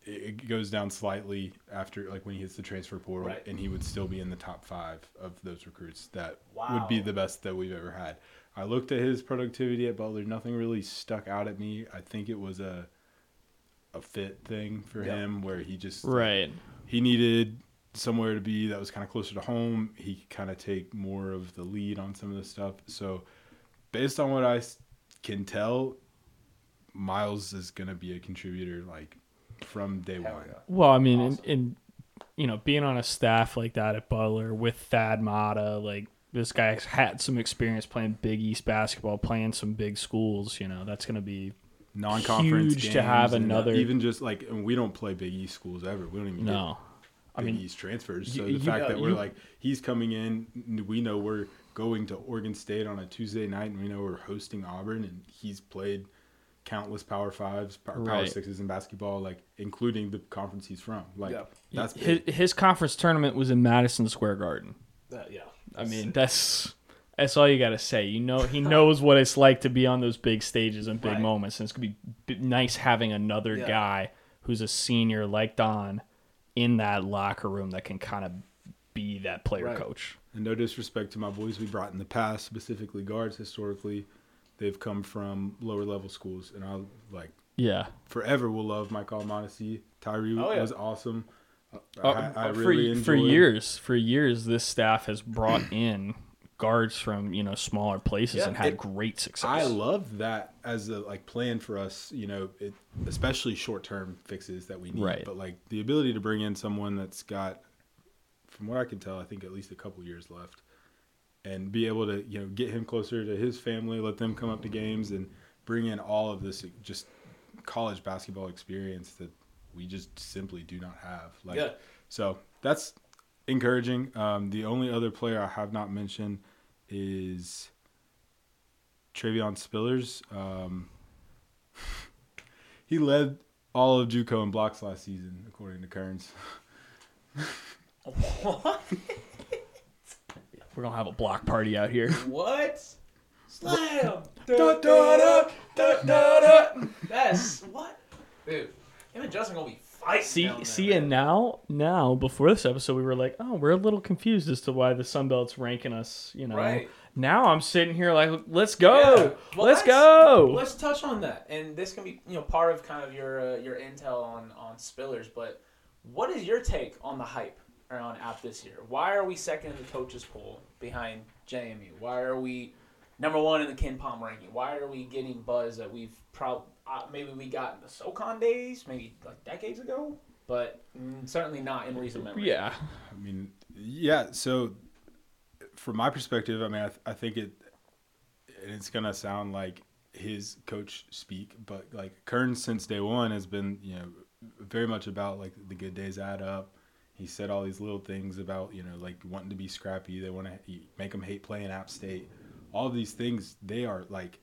it it goes down slightly after like when he hits the transfer portal Right. and he would still be in the top five of those recruits that would be the best that we've ever had i looked at his productivity at butler nothing really stuck out at me i think it was a a fit thing for Yeah. him where he just Right. he needed somewhere to be that was kind of closer to home he could kind of take more of the lead on some of the stuff so based on what I can tell Myles is going to be a contributor like from day Hell one yeah. Well, I mean, Awesome. in, in you know, being on a staff like that at Butler with Thad Matta, like this guy's had some experience playing Big East basketball, playing some big schools. You know, that's gonna be non-conference Huge to have another- even just like and we don't play big east schools ever we don't even no. get I big mean, east transfers you- so the you fact know- that we're you- like he's coming in we know we're going to oregon state on a tuesday night and we know we're hosting auburn and he's played countless power fives power, power sixes in basketball like including the conference he's from like Yeah. that's his, his conference tournament was in Madison Square Garden. That- yeah. I mean, that's that's all you got to say. You know, he knows what it's like to be on those big stages and big Right. moments, and it's gonna be b- nice having another Yeah. guy who's a senior like Don in that locker room that can kind of be that player Right. coach. And no disrespect to my boys we brought in the past specifically guards historically they've come from lower level schools and i like Yeah, forever will love Michael Modesty. Tyree Oh, yeah. was awesome. I, Uh, I for really for enjoyed- years, for years, this staff has brought *clears throat* in guards from you know smaller places Yeah, and had it- great success. I love that as a like plan for us. You know, it, especially short term fixes that we need. Right. But like the ability to bring in someone that's got, from what I can tell, I think at least a couple years left, and be able to you know get him closer to his family, let them come up to games, and bring in all of this just college basketball experience that we just simply do not have. Like, Yeah. so that's encouraging. Um, the only other player I have not mentioned is Travion Spillers. Um, *laughs* he led all of JUCO in blocks last season, according to Kerns. *laughs* What? We're gonna have a block party out here. What? Slam. *laughs* Da, da, da, da, da, da. That's what? Dude, him and Justin gonna be fighting. See, down there, see, man. and now, now before this episode, we were like, oh, we're a little confused as to why the Sun Belt's ranking us. You know, Right. now I'm sitting here like, let's go, Yeah. Well, let's go. Let's touch on that, and this can be you know part of kind of your uh, your intel on on Spillers. But what is your take on the hype around App this year? Why are we second in the coaches poll behind JMU? Why are we number one in the KenPom ranking? Why are we getting buzz that we've probably uh, maybe we got in the SoCon days, maybe like decades ago, but mm, certainly not in recent memory. yeah, I mean, yeah. So, from my perspective, I mean, I, th- I think it, and it's gonna sound like his coach speak, but like Kern since day one has been, you know, very much about like the good days add up. He said all these little things about you know like wanting to be scrappy. They want to make them hate playing App State. All these things they are like,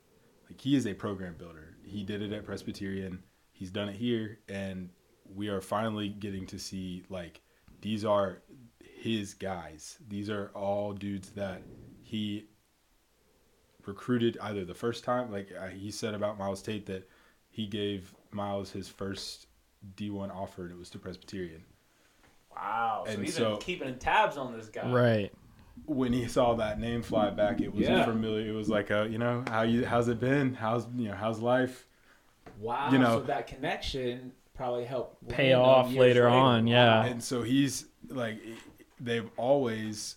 like he is a program builder. He did it at Presbyterian. He's done it here, and we are finally getting to see like these are his guys. These are all dudes that he recruited either the first time, like uh, he said about Myles Tate, that he gave Myles his first D1 offer, and it was to Presbyterian. Wow. So And he's so- been keeping tabs on this guy. right. when he saw that name fly back, it was Yeah. familiar. It was like a, you know, how you how's it been? How's you know how's life? Wow. You know- so that connection probably helped Pay off years later on, yeah. And so he's like, they've always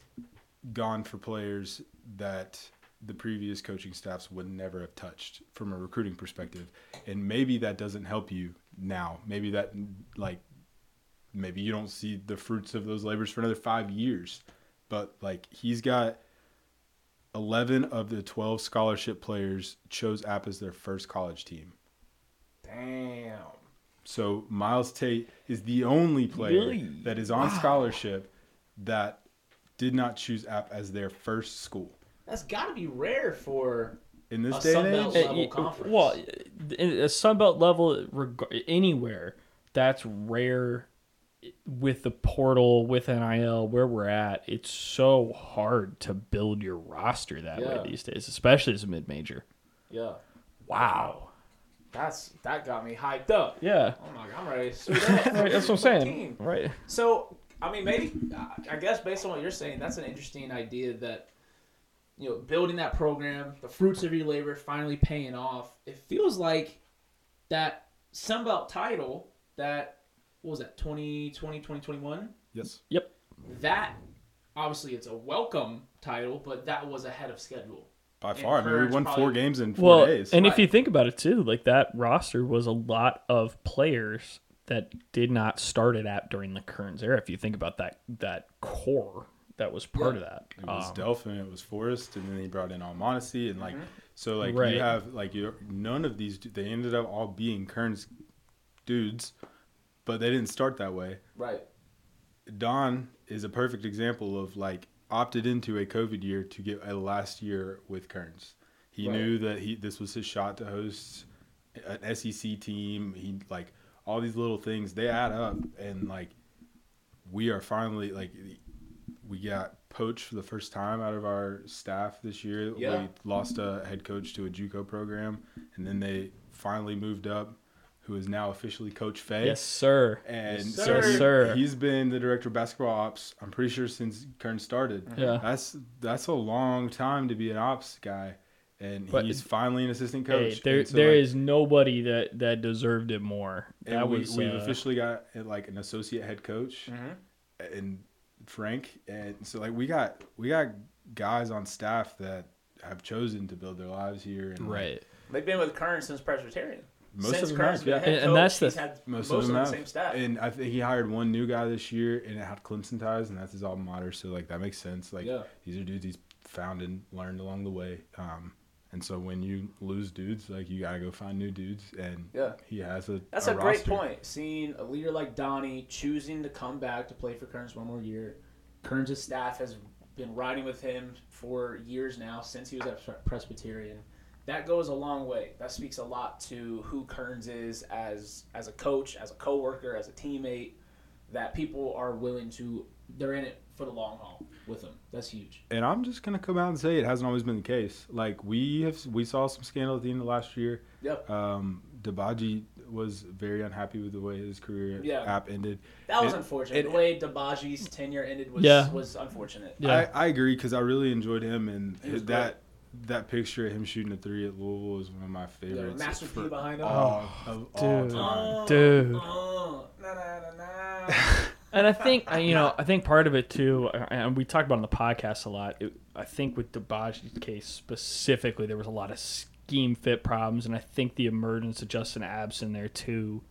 gone for players that the previous coaching staffs would never have touched from a recruiting perspective. And maybe that doesn't help you now. Maybe that, like, maybe you don't see the fruits of those labors for another five years. But, like, he's got 11 of the 12 scholarship players chose App as their first college team. Damn. So Myles Tate is the only player Really? that is on scholarship that did not choose App as their first school. That's got to be rare for. In this A day and age, level conference. Well, in a Sunbelt level, reg- anywhere that's rare. With the portal, with NIL, where we're at, it's so hard to build your roster that Yeah. way these days, especially as a mid major. Yeah. Wow. That's that got me hyped up. Yeah. Oh my god, I'm ready. *laughs* Right, that's what I'm saying. Right. So, I mean, maybe I guess based on what you're saying, that's an interesting idea that you know, building that program, the fruits of your labor finally paying off. It feels like that Sunbelt title that what was that 2020 2021 yes, yep that obviously it's a welcome title but that was ahead of schedule by And far. I mean, we Kurtz won four games in four Well, days. and if you think about it too, like that roster was a lot of players that did not start it at App during the Kerns era. If you think about that that core that was part Yeah. of that. it was Um, Delphin, it was Forrest, and then he brought in Almonacy, and like Mm-hmm. so, like Right. you have like you none of these. They ended up all being Kerns' dudes, but they didn't start that way. right Don is a perfect example of like opted into a COVID year to get a last year with Kerns. He Right. knew that he this was his shot to host an SEC team. He like all these little things they add up, and like we are finally like we got poached for the first time out of our staff this year. Yeah. We lost a head coach to a JUCO program, and then they finally moved up, who is now officially Coach Fay. Yes, sir. And Yes, so sir. he- Yes, sir. he's been the director of basketball ops. I'm pretty sure since Kern started. Yeah. That's that's a long time to be an ops guy, and But- he's finally an assistant Hey, coach. there And so, there like, is nobody that that deserved it more. and That we, was we've uh, officially got uh, like an associate head coach, and Frank, and so like we got we got guys on staff that have chosen to build their lives here, and like, right. they've been with Kern since Presbyterian Most since of them Kern's have, been yeah. head And- and coach, that's the- he's had Most, most, of of, them the have. same staff And I think he hired one new guy this year, and it had Clemson ties, and that's his alma mater. So like that makes sense. Like Yeah. these are dudes he's found and learned along the way. Um, and so when you lose dudes, like you gotta go find new dudes, and Yeah. he has a. That's a, great roster. point. Seeing a leader like Donnie choosing to come back to play for Kerns one more year. Kerns' staff has been riding with him for years now, since he was at Presbyterian. That goes a long way. That speaks a lot to who Kerns is as as a coach, as a coworker, as a teammate. That people are willing to, they're in it for the long haul with him. That's huge. And I'm just gonna come out and say it hasn't always been the case. Like we have, we saw some scandal at the end of last year. Yep. Um, Debaji was very unhappy with the way his career Yeah. app ended. That was It- unfortunate. it- the way Debaji's tenure ended was Yeah. was unfortunate. Yeah. I, I agree because I really enjoyed him and that. was that that picture of him shooting a three at Louisville is one of my Yeah, favorites. Master P behind him. all, of all dude. time. Dude. Oh, na, na, na, na. And I think uh, you know, I think part of it too, uh, and we talk about it on the podcast a lot. It, I think with Debaji's case specifically, there was a lot of scheme fit problems, and I think the emergence of Justin Abson there too,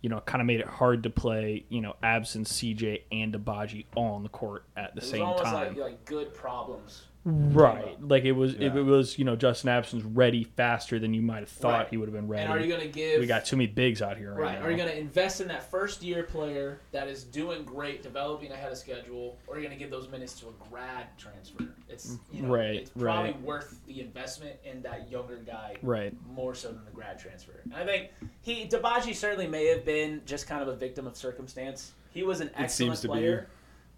you know, kind of made it hard to play, you know, Abson, CJ, and Debaji all on the court at the It was same time. like like good problems. Right, like it was. Yeah. If it was, you know, Justin Abson's ready faster than you might have thought Right. he would have been ready. And are you gonna give? we got too many bigs out here right, right. now. Are you gonna invest in that first year player that is doing great, developing ahead of schedule, or are you gonna give those minutes to a grad transfer? It's you know, Right, It's probably right. worth the investment in that younger guy right. more so than the grad transfer. And I think he Debaji certainly may have been just kind of a victim of circumstance. He was an excellent seems to be. player,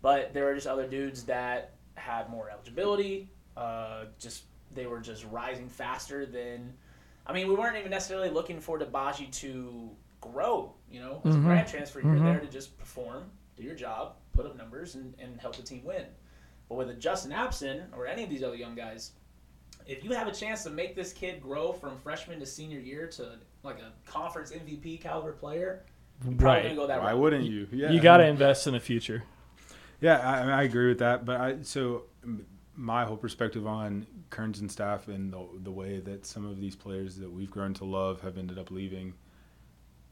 but there are just other dudes that had more eligibility. Uh, just they were just rising faster than. I mean, we weren't even necessarily looking for Debaji to grow. You know, as a Mhm. grad transfer, you're Mhm. there to just perform, do your job, put up numbers, and, and help the team win. But with a Justin Abson or any of these other young guys, if you have a chance to make this kid grow from freshman to senior year to like a conference MVP caliber player, you're probably Right. gonna go that Why route. wouldn't you? Yeah, you got to invest in the future. Yeah, I, I agree with that. But I so my whole perspective on Kerns and staff and the, the way that some of these players that we've grown to love have ended up leaving,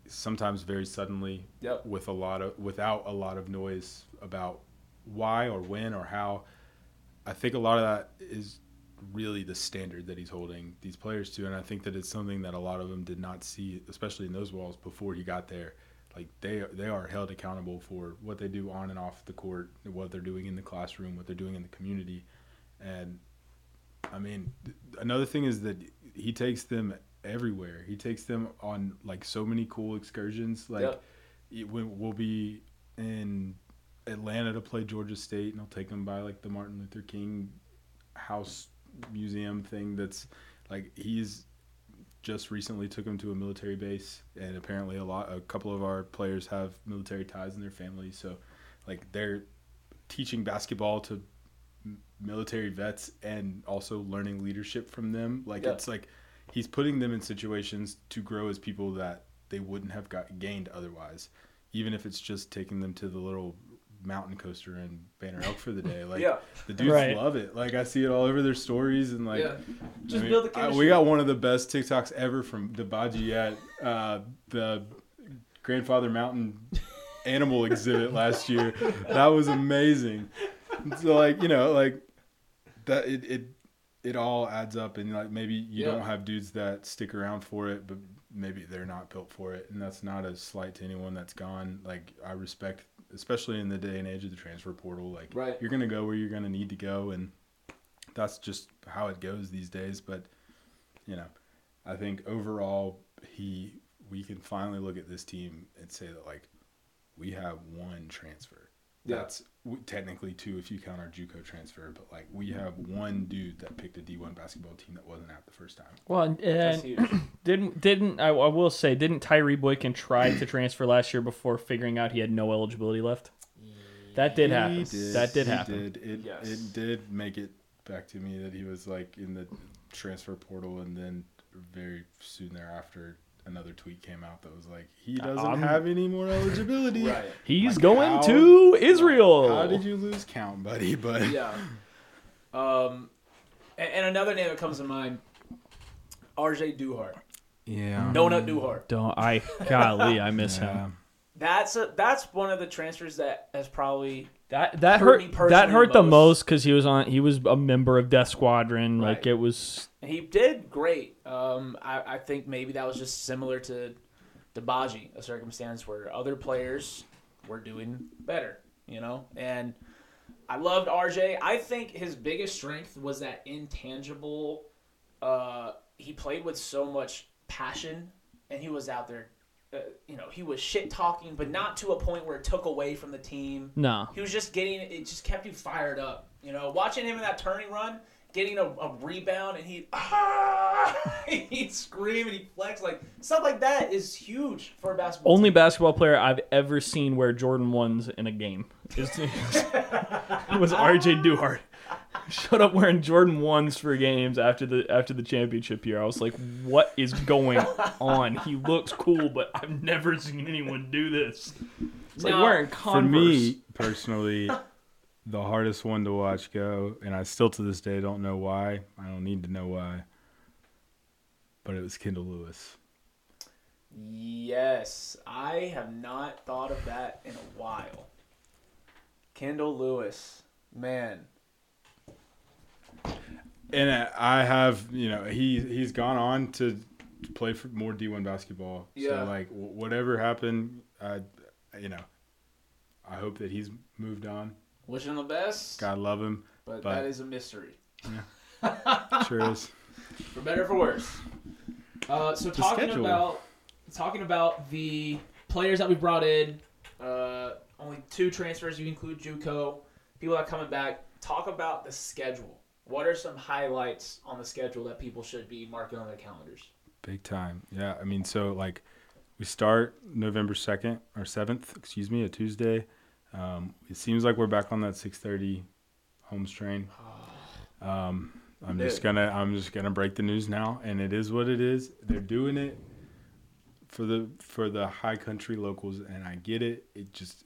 sometimes very suddenly, Yep. with a lot of without a lot of noise about why or when or how. I think a lot of that is really the standard that he's holding these players to, and I think that it's something that a lot of them did not see, especially in those walls before he got there. Like they they are held accountable for what they do on and off the court, what they're doing in the classroom, what they're doing in the community, and I mean, th- another thing is that he takes them everywhere. He takes them on like so many cool excursions. Like Yep. it- we- we'll be in Atlanta to play Georgia State, and I'll take them by like the Martin Luther King House Museum thing. That's like he's just recently took him to a military base, and apparently a lot, a couple of our players have military ties in their family. So, like they're teaching basketball to military vets and also learning leadership from them. Like Yeah. it's like he's putting them in situations to grow as people that they wouldn't have got gained otherwise. Even if it's just taking them to the little mountain coaster in Banner Elk for the day. *laughs* Like Yeah. the dudes Right. love it. Like I see it all over their stories and like yeah. Just I mean, build the I- we got one of the best TikToks ever from Debaji at uh, the Grandfather Mountain animal exhibit *laughs* last year. That was amazing. So like you know like that it it, it all adds up and like maybe you Yeah. don't have dudes that stick around for it, but maybe they're not built for it, and that's not a slight to anyone that's gone. Like I respect, especially in the day and age of the transfer portal. Like Right. you're gonna go where you're gonna need to go, and that's just how it goes these days. But you know, I think overall he we can finally look at this team and say that like we have one transfer. Yeah. That's technically two if you count our JUCO transfer, but like we have one dude that picked a D1 basketball team that wasn't out the first time. Well, and, and *clears throat* didn't didn't I, I will say didn't Tyree Boykin try to transfer last year before figuring out he had no eligibility left? That did happen. He That did he happen. Did. It Yes. it did make it back to me that he was like in the transfer portal, and then very soon thereafter, another tweet came out that was like he doesn't I'm- have any more eligibility. *laughs* Right. He's Like, going how- to Israel. How did you lose count, buddy? *laughs* But Yeah. Um, and, and another name that comes to mind, R.J. Duhart. yeah, Donut Duhart. Don't I? Golly, I miss him. That's a, that's one of the transfers that has probably That that Hurt hurt. me personally that hurt the most. most because he was on. He was a member of Death Squadron. Like it was. He did great. Um, I, I think maybe that was just similar to Debaji, a circumstance where other players were doing better, you know? And I loved RJ. I think his biggest strength was that intangible. Uh, he played with so much passion, and he was out there. Uh, you know, he was shit talking, but not to a point where it took away from the team. No. He was just getting it just kept you fired up. You know, watching him in that turning run, getting a, a rebound and he *laughs* ah, *laughs* he'd scream and he'd flex like stuff like that is huge for a basketball. Only team. basketball player I've ever seen wear Jordan ones in a game is *laughs* was RJ Duhart. *laughs* Showed up wearing Jordan ones for games after the after the championship year. I was like, "What is going on?" He looks cool, but I've never seen anyone do this. It's like No. wearing For me personally, the hardest one to watch go, and I still to this day don't know why. I don't need to know why. But it was Kendall Lewis. Yes, I have not thought of that in a while. Kendall Lewis, man, And I have, you know, he he's gone on to play for more D1 basketball. Yeah. So like whatever happened, I, you know, I hope that he's moved on. wishing him the best, God love him. but, but- that is a mystery. Yeah. *laughs* Sure is. for better or for worse. Uh, so talking schedule. about talking about the players that we brought in, uh, only two transfers. You include JUCO, people that are coming back. Talk about the schedule. What are some highlights on the schedule that people should be marking on their calendars? Big time. Yeah. I mean, so like we start November 2nd or 7th, excuse me, a Tuesday. Um, it seems like we're back on that 6:30 Holmes train. Um, I'm just gonna I'm just gonna break the news now, and it is what it is. They're doing it for the for the high country locals, and I get it. It just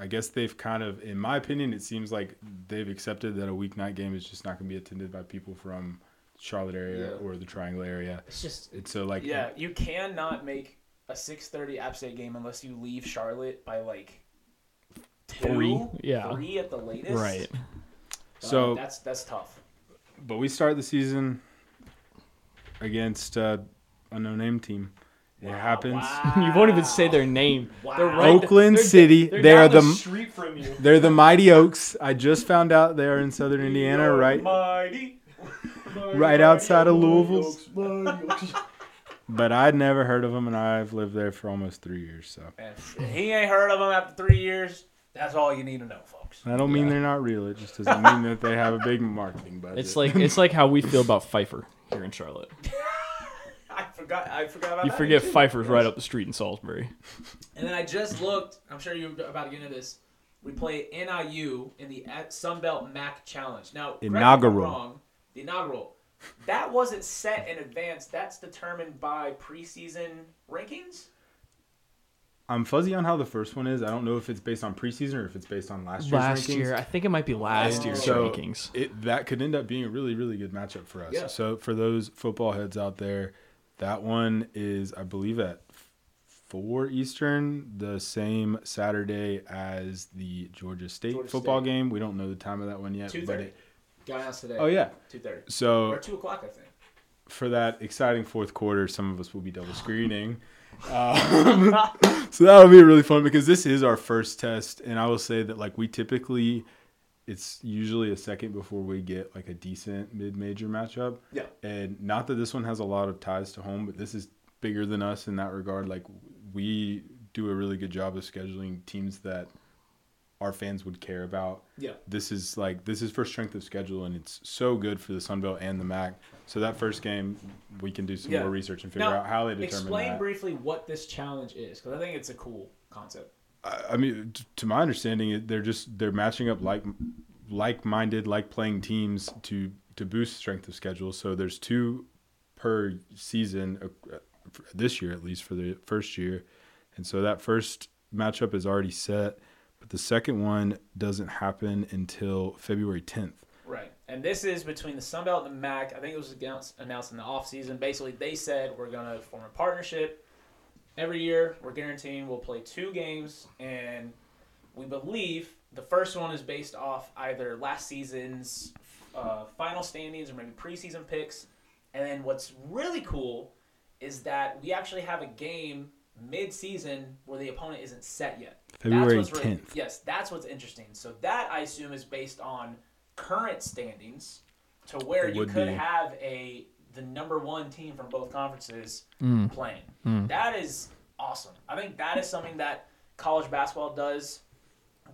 I guess they've kind of, in my opinion, it seems like they've accepted that a weeknight game is just not gonna be attended by people from Charlotte area Yeah. or the Triangle area. It's just It's so like yeah, you cannot make a 6:30 App State game unless you leave Charlotte by like two, Three, yeah. three at the latest. Right. So- that's that's tough. But we start the season against uh, a no name team. It Wow, happens. wow. *laughs* You won't even say their name. Wow. They're right. Oakland they're- City. They're, they down are the street from you. they're the Mighty Oaks. I just found out they are in Southern Indiana, right Mighty. *laughs* right outside of Louisville. *laughs* But I'd never heard of them, and I've lived there for almost three years. So he ain't heard of them after three years. That's all you need to know, folks. I don't mean they're not real. It just doesn't mean that they have a big marketing budget. It's like it's like how we feel about Pfeiffer here in Charlotte. I forgot. I forgot about You that forget too. Pfeiffer's right up the street in Salisbury. And then I just looked. I'm sure you're about to get into this. We play NIU in the at Sunbelt MAC Challenge. Now, correct me if I'm Inaugural. wrong, the inaugural. That wasn't set in advance. That's determined by preseason rankings. I'm fuzzy on how the first one is. I don't know if it's based on preseason or if it's based on last year's Last rankings. year, I think it might be last Oh. year's So- rankings. it that could end up being a really really good matchup for us. Yeah. So for those football heads out there, that one is I believe at four Eastern, the same Saturday as the Georgia State Georgia football State. game. We don't know the time of that one yet. Two thirty. Got announced today. Oh yeah. Two thirty. So Or two o'clock, I think. for that exciting fourth quarter, some of us will be double screening. *laughs* Um, *laughs* so that'll be really fun because this is our first test, and I will say that like we typically, it's usually a second before we get like a decent mid-major matchup. Yeah. And not that this one has a lot of ties to home, but this is bigger than us in that regard. Like we do a really good job of scheduling teams that our fans would care about Yeah. this is like this is for strength of schedule and it's so good for the Sun Belt and the MAC. So that first game, we can do some Yeah. more research and figure Now, out how they determine it. Explain that. briefly what this challenge is, because I think it's a cool concept. I mean, to my understanding, they're just they're matching up like like-minded, like-playing teams to to boost strength of schedule. So there's two per season uh, this year at least for the first year, and so that first matchup is already set, but the second one doesn't happen until February 10th. Right. And this is between the Sun Belt and the MAC. I think it was announced, announced in the offseason. Basically, they said we're going to form a partnership. Every year, we're guaranteeing we'll play two games. And we believe the first one is based off either last season's uh, final standings or maybe preseason picks. And then what's really cool is that we actually have a game mid-season where the opponent isn't set yet. February what's really- 10th. yes, that's what's interesting. So that I assume is based on current standings, to where It you could be. have a the number one team from both conferences Mm. playing. Mm. That is awesome. I think that is something that college basketball does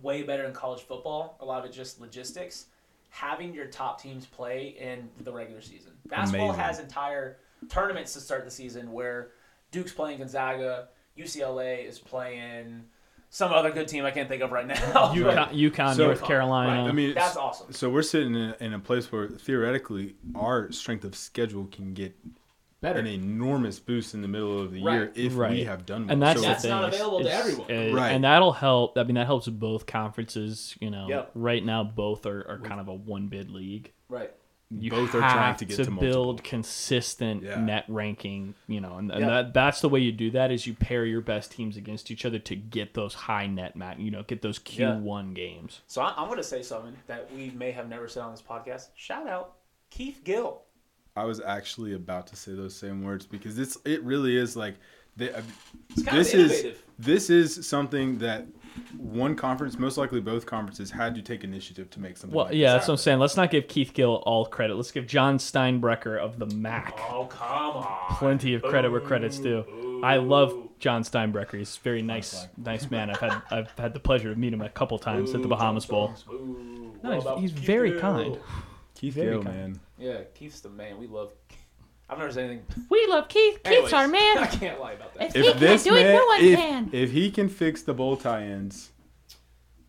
way better than college football. A lot of it just logistics. Having your top teams play in the regular season. Basketball Amazing. has entire tournaments to start the season where Duke's playing Gonzaga, UCLA is playing some other good team I can't think of right now. *laughs* UConn, UConn So- North Carolina. Right. I mean, That's awesome. So we're sitting in a, in a place where theoretically our strength of schedule can get Better. an enormous boost in the middle of the year Right. if we Right. have done well. and that's So the That's thing. not It's- available to it's- everyone. uh, Right. And that'll help. I mean, that helps both conferences. You know, Yep. right now both are, are kind of a one bid league. Right. You both are have trying to get to, multiple. build consistent Yeah. net ranking. You know, and, and Yep. that that's the way you do that is you pair your best teams against each other to get those high net mat. You know, get those Q one games. So I, I'm going to say something that we may have never said on this podcast. Shout out Keith Gill. I was actually about to say those same words because it's it really is like they, uh, this is this is something that one conference, most likely both conferences, had to take initiative to make something. Well, like yeah, this that's what I'm saying. Let's not give Keith Gill all credit. Let's give Jon Steinbrecher of the MAC Oh, come on. plenty of credit where credit's due. I love Jon Steinbrecher. He's a very nice, nice man. I've had *laughs* I've had the pleasure of meeting him a couple times at the Bahamas Bowl. Ooh, No, he's- he's very Gill? kind. Keith Very Gill, kind. man. Yeah, Keith's the man. We love. I've never said anything. We love Keith. Anyways, Keith's our man. *laughs* I can't lie about that. If he If can't this do it, man, no one if, can. if he can fix the bow tie-ins,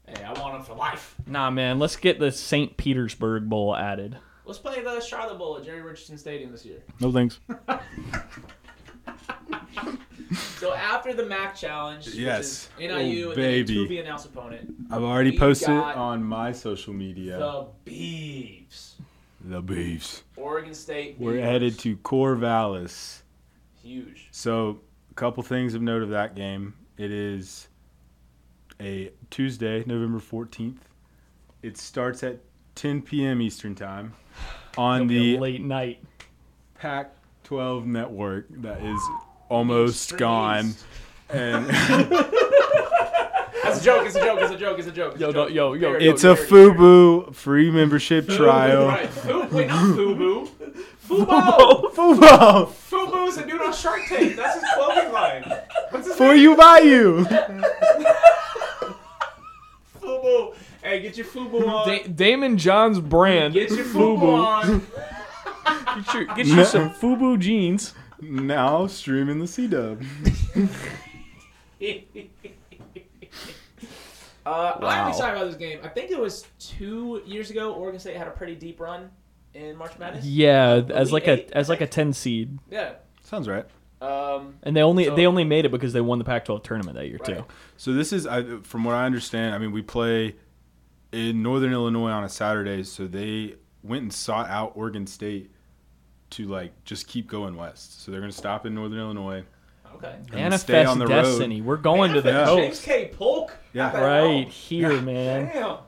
Hey, I want one for life. Nah, man. Let's get the St. Petersburg Bowl added. Let's play the Charlotte Bowl at Jerry Richardson Stadium this year. No thanks. *laughs* *laughs* So after the MAC challenge, Yes. which is NIU Oh, and baby. then Tubi announced opponent, I've already posted got on my social media. the Beeves, The Beefs. Oregon State. We're Beavs. headed to Corvallis. huge. So, a couple things of note of that game. It is a Tuesday, November 14th. It starts at 10 p.m. Eastern Time on It'll be a the late night. Pac 12 network that is almost gone. And *laughs* *laughs* That's a joke. It's a joke. It's a joke. It's a joke. It's Yo, a joke. yo, yo, Very- it's a very- FUBU free membership trial. Right. Fu- wait, not Fubu. Fubo. FUBU *laughs* Fubu's a dude on Shark Tank. That's his clothing line. What's his for name? you by you. *laughs* Fubu. Hey, get your Fubu on. Da- Daymond John's brand. Get your Fubu on. *laughs* Get, your, get you some FUBU jeans. Now streaming the C Dub. Uh, I'm excited about this game. I think it was two years ago. Oregon State had a pretty deep run in March Madness. Yeah, as like Eight, a as like a ten seed, Yeah. Sounds right. Um, and they only So- they only made it because they won the Pac-12 tournament that year Right. too. So this is, I, from what I understand, I mean, we play in Northern Illinois on a Saturday, so they went and sought out Oregon State to like just keep going west. So they're going to stop in Northern Illinois. Okay. And stay Manifest on the road. destiny. We're going to the Man, James coast. K. Polk. Yeah. Right hell? here, man. Damn.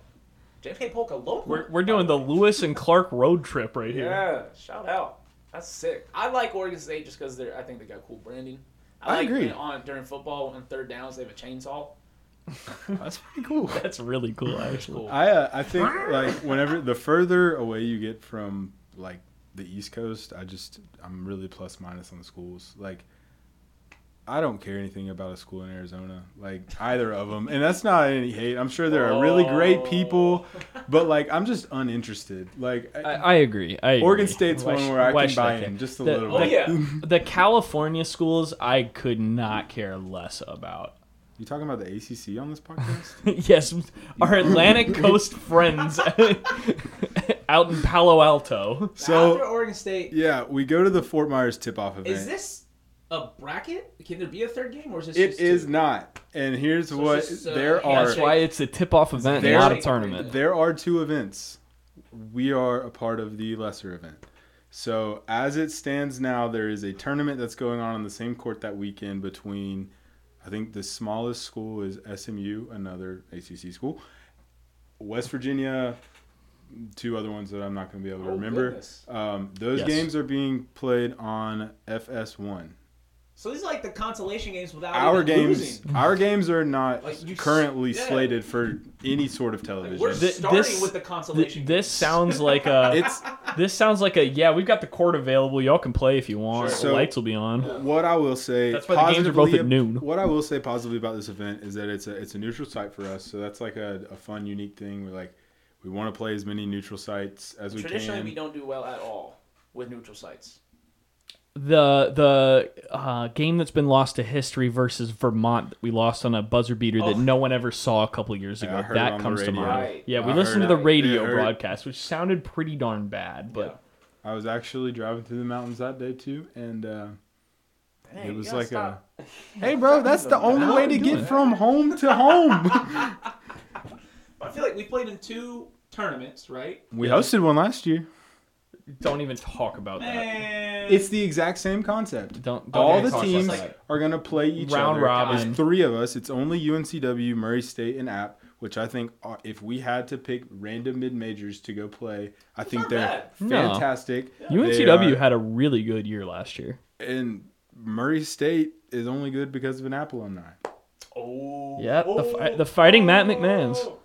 James K. Polk, a local. We're, we're doing the Lewis and Clark road trip right here. Yeah, shout out. That's sick. I like Oregon State just because they're. I think they got cool branding. I like agree. on during football on third downs they have a chainsaw. *laughs* That's pretty cool. *laughs* That's really cool, actually. Cool. I uh, I think like whenever the further away you get from like the East Coast, I just I'm really plus minus on the schools. Like I don't care anything about a school in Arizona, like either of them, and that's not any hate. I'm sure there are really great people, but like I'm just uninterested. Like I, I agree. I agree. Oregon State's Why one sh- where I why can buy care? in just a The- little Oh bit. yeah. The California schools, I could not care less about. You talking about the ACC on this *laughs* podcast? yes, our Atlantic *laughs* Coast friends out in Palo Alto. after so Oregon State, yeah, we go to the Fort Myers tip-off event. is this a bracket? Can there be a third game or is this? It just is two? not, and here's So what it's just, uh, there are. That's why it's a tip-off event, There- not a tournament. There are two events. We are a part of the lesser event. So as it stands now, there is a tournament that's going on on the same court that weekend between, I think the smallest school is SMU, another ACC school, West Virginia, two other ones that I'm not going to be able to Oh, remember. Um, those Yes. games are being played on FS1. So these are like the consolation games without Our even games, losing. *laughs* our games are not Like, you s- currently yeah. slated for any sort of Like, television. we're Th- starting this- with the consolation. Th- this sounds like a. *laughs* it's *laughs* this sounds like a. Yeah, we've got the court available. Y'all can play if you want. Sure. The lights will be on. what I will say. That's why the games are both positively at noon. What I will say positively about this event is that it's a it's a neutral site for us. So that's like a, a fun, unique thing. We're like, we want to play as many neutral sites as we Traditionally, can. we don't do well at all with neutral sites. The the uh, game that's been lost to history versus Vermont that we lost on a buzzer beater that Oh. no one ever saw a couple years ago. I heard it that comes to mind. Right. Yeah, we I listened to the radio It broadcast, which sounded pretty darn bad. But I was actually driving through the mountains that day too, and uh, Dang, it was like stop. a, *laughs* hey, bro, that's the only way to get from home to home. *laughs* I feel like we played in two tournaments, right? we hosted one last year. Don't even talk about that. Man, It's the exact same concept. Don't, don't All the teams about that. are going to play each Round other. robin. There's three of us. It's only UNCW, Murray State, and App, which I think are, if we had to pick random mid majors to go play, I think they're bad. No. fantastic. They UNCW are- had a really good year last year. and Murray State is only good because of an App alumni. oh, Yeah, the oh. the fighting Matt McMahons. Oh.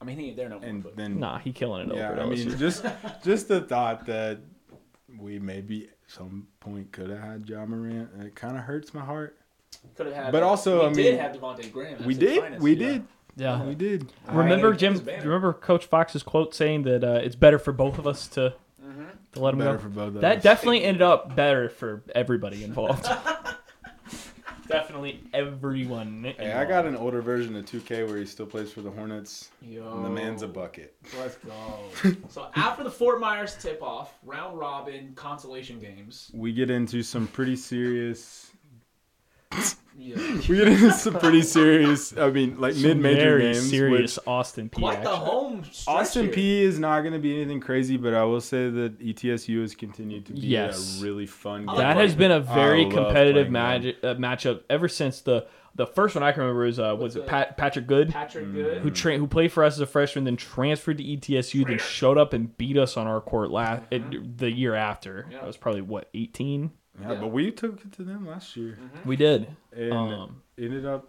I mean, he ain't there no more. And but- then Nah, he killing it yeah, over I mean *laughs* just just the thought that we maybe some point could have had Ja Morant. It kind of hurts my heart. Could have had. But also, we I did mean, have Devonte' Graham. We did, finest, we yeah. did, yeah. we did. Remember I- Jim? Remember Coach Fox's quote saying that uh, it's better for both of us to Mhm. to let him Better go. for both of That us. definitely ended up better for everybody involved. *laughs* definitely everyone. Hey, I got an older version of 2K where he still plays for the Hornets. Yo. And the man's a bucket. Let's go. *laughs* so after the Fort Myers tip off, round robin consolation games. We get into some pretty serious. *laughs* Yeah. We get into some pretty serious. I mean, like mid-major very games. serious which Austin Peay. Quite the home Austin here. P is not going to be anything crazy, but I will say that ETSU has continued to be Yes. a really fun game. That has been a very I competitive playing match, uh, matchup ever since the the first one I can remember was uh, was it Pat, Patrick Good Patrick Good. who tra- who played for us as a freshman, then transferred to ETSU, then showed up and beat us on our court last the year after. Yeah. I was probably what eighteen. Yeah, but we took it to them last year We did, and Um, ended up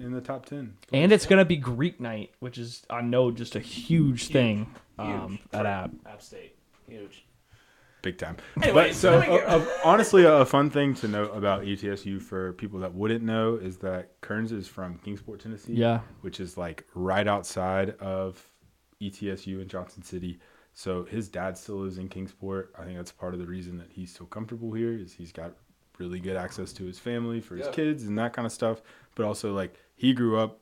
in the top 10. and it's gonna be Greek night, which is I know just a huge, thing um, at App. App State. Huge. Big time. Anyway, but so, let me get- uh, uh, honestly, a, a fun thing to note about ETSU for people that wouldn't know is that Kearns is from Kingsport, Tennessee. Yeah. Which is like right outside of ETSU in Johnson City. So his dad still lives in Kingsport. I think that's part of the reason that he's so comfortable here is he's got really good access to his family for his Yeah. kids and that kind of stuff. But also like he grew up,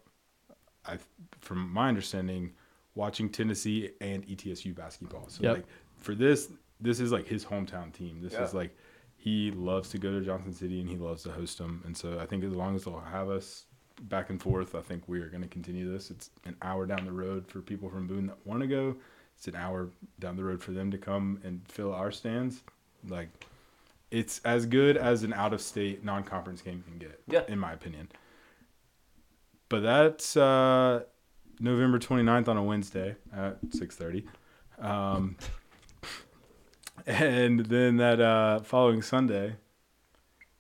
I, from my understanding, watching Tennessee and ETSU basketball. So Yep. like for this, this is like his hometown team. This Yeah. is like he loves to go to Johnson City and he loves to host them. And so I think as long as they'll have us back and forth, I think we are going to continue this. It's an hour down the road for people from Boone that want to go. It's an hour down the road for them to come and fill our stands. Like it's as good as an out of state non conference game can get, Yeah. in my opinion. But that's uh, November 29th on a Wednesday at 6:30. Um, *laughs* and then that uh, following Sunday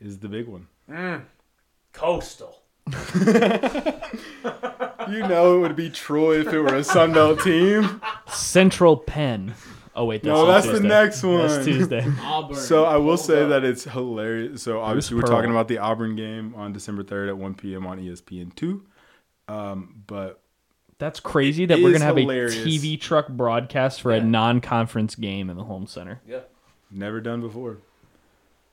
is the big one. Coastal. *laughs* You know it would be Troy if it were a Sunbelt team. *laughs* Central Penn. Oh wait, that's No, on that's the next one. That's Tuesday. *laughs* Auburn. So I will Hold say up. that it's hilarious. So obviously we're Pearl. talking about the Auburn game on December 3rd at 1 p.m. on ESPN two. Um, but That's crazy that we're gonna have hilarious. a TV truck broadcast for Yeah. a non-conference game in the Holmes Center. Yeah. never done before.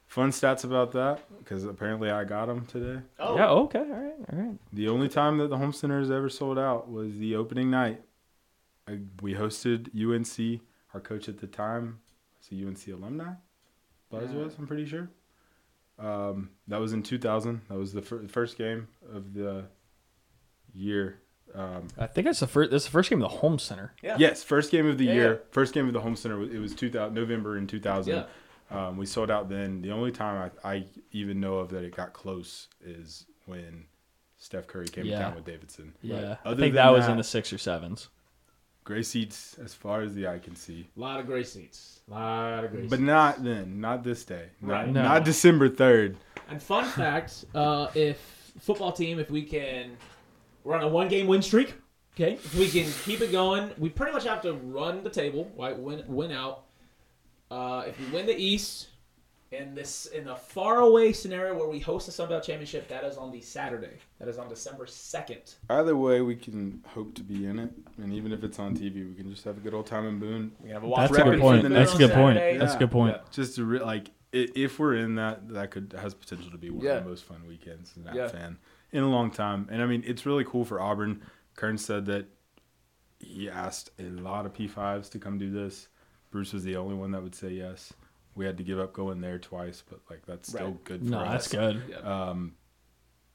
Fun stats about that because apparently I got them today. Oh. Yeah. Okay. All right. All right. The only time that the Holmes Center has ever sold out was the opening night. Uh, We hosted UNC. Our coach at the time was a UNC alumni. Buzz Yeah. was, I'm pretty sure. Um, that was in 2000. That was the fir- first game of the year. Um, I think that's the first. That's the first game of the Holmes Center. Yeah. Yes, first game of the Yeah, year. yeah. First game of the Holmes Center. It was 2000, November in 2000. Yeah. Um, we sold out then. The only time I, I even know of that it got close is when Steph Curry came Yeah. to town with Davidson. Yeah. I think than that was that- in the six or sevens. Gray seats as far as the eye can see. A lot of gray seats. A lot of gray But seats. But not then, not this day. Not, Right. No. not December 3rd. And fun fact, uh, if football team, if we can, we're on a one game win streak. Okay, if we can keep it going, we pretty much have to run the table, right? Win, win out. Uh, if we win the East, in this in a faraway scenario where we host the Sun Belt Championship, that is on the Saturday. That is on December second. Either way, we can hope to be in it. And even if it's on TV, we can just have a good old time in Boone. We can have a watch. That's a good point. That's a good point. Saturday. That's a good point. Just to re- like, if we're in that, that could has potential to be one Yeah. of the most fun weekends as an App Yeah. fan in a long time. And I mean, it's really cool for Auburn. Kern said that he asked a lot of P5s to come do this. Bruce was the only one that would say yes. We had to give up going there twice, but like that's still Right. good for No, us. that's good. Um,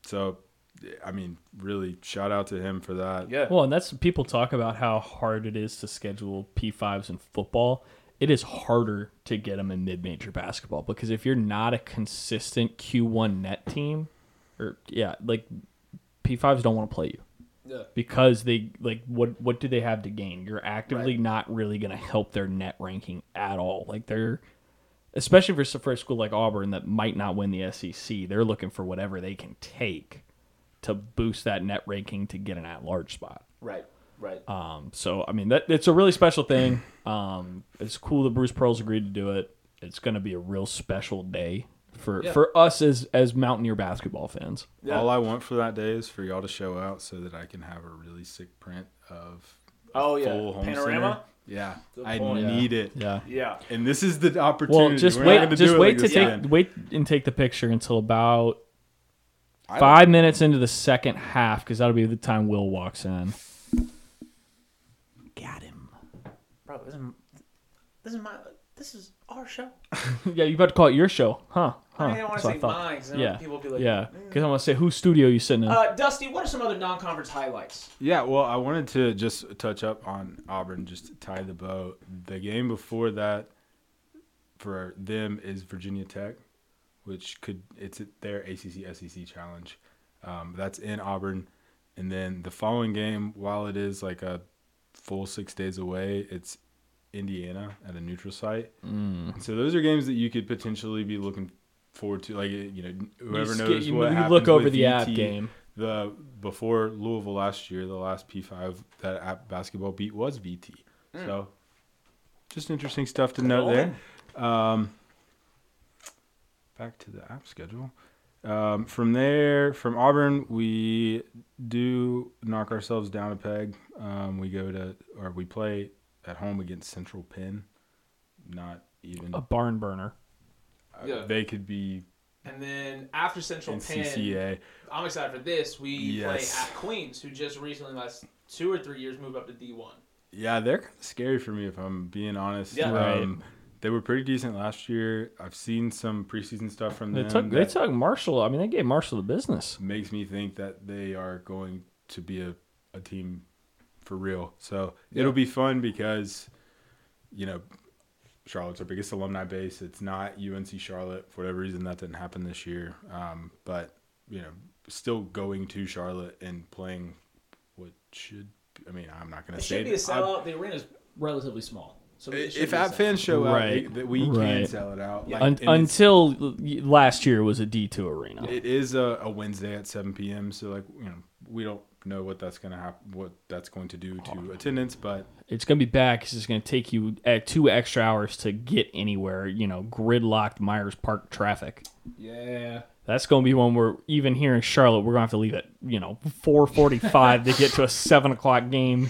so, I mean, really, shout out to him for that. Yeah. Well, and that's people talk about how hard it is to schedule P5s in football. It is harder to get them in mid-major basketball because if you're not a consistent Q1 net team, or yeah, like P5s don't want to play you Yeah. because they like what what do they have to gain? You're actively Right. not really going to help their net ranking at all. Like they're especially for for a school like Auburn that might not win the SEC, they're looking for whatever they can take to boost that net ranking to get an at-large spot. Right. Right. Um, so I mean that it's a really special thing. *clears throat* Um, it's cool that Bruce Pearl's agreed to do it. It's going to be a real special day for Yeah. for us as as Mountaineer basketball fans. Yeah. All I want for that day is for y'all to show out so that I can have a really sick print of a Oh, yeah. full home Panorama? center. Yeah, Good I point. need it. Yeah. Yeah. And this is the opportunity. Well, just We're wait. gonna Just do wait like to take again. wait and take the picture until about Five minutes into the second half, because that'll be the time Will walks in. Got him, bro. This is, this is my this is our show. *laughs* yeah, you about to call it your show, huh? Huh. I don't want to what say thought. mine. 'cause then Yeah, people will be like, yeah, because I want to say whose studio you sitting in. Uh, Dusty, what are some other non-conference highlights? Yeah, well, I wanted to just touch up on Auburn, just to tie the bow. The game before that for them is Virginia Tech, which could it's their ACC SEC challenge. Um, that's in Auburn, and then the following game, while it is like a full six days away, it's Indiana at a neutral site. Mm. So those are games that you could potentially be looking forward to. Like you know, whoever you, knows what you happens look over the app game. the before Louisville last year, the last P five that app basketball beat was VT. So just interesting stuff to note there. Um, back to the app schedule. Um, from there, from Auburn, we do knock ourselves down a peg. Um, we go to or we play at home against Central Penn. Not even A barn burner. uh, Yeah. they could be And then after Central in Penn, CCA. I'm excited for this. We Yes. play at Queens, who just recently, last two or three years, moved up to D1. Yeah, they're kind of scary for me if I'm being honest. Yeah. Right. Um, they were pretty decent last year. I've seen some preseason stuff from They them. took they took Marshall. I mean, they gave Marshall the business. makes me think that they are going to be a, a team for real. So Yeah. it'll be fun because, you know, Charlotte's our biggest alumni base. It's not UNC Charlotte for whatever reason that didn't happen this year. Um, but you know, still going to Charlotte and playing what should. I mean, I'm not going to say should be a it. I'm- sellout. The arena's relatively small. So if app fans show up, Right, out, that we can right. sell it out. Yeah. Like, Un- until last year was a D2 arena. it is a, a Wednesday at 7 p.m. So like you know we don't know what that's gonna happen, what that's going to do to attendance, but It's going to be bad because it's going to take you at two extra hours to get anywhere. You know, gridlocked Myers Park traffic. Yeah. That's going to be one where even here in Charlotte, we're going to have to leave at you know 4:45 to get to a seven o'clock game,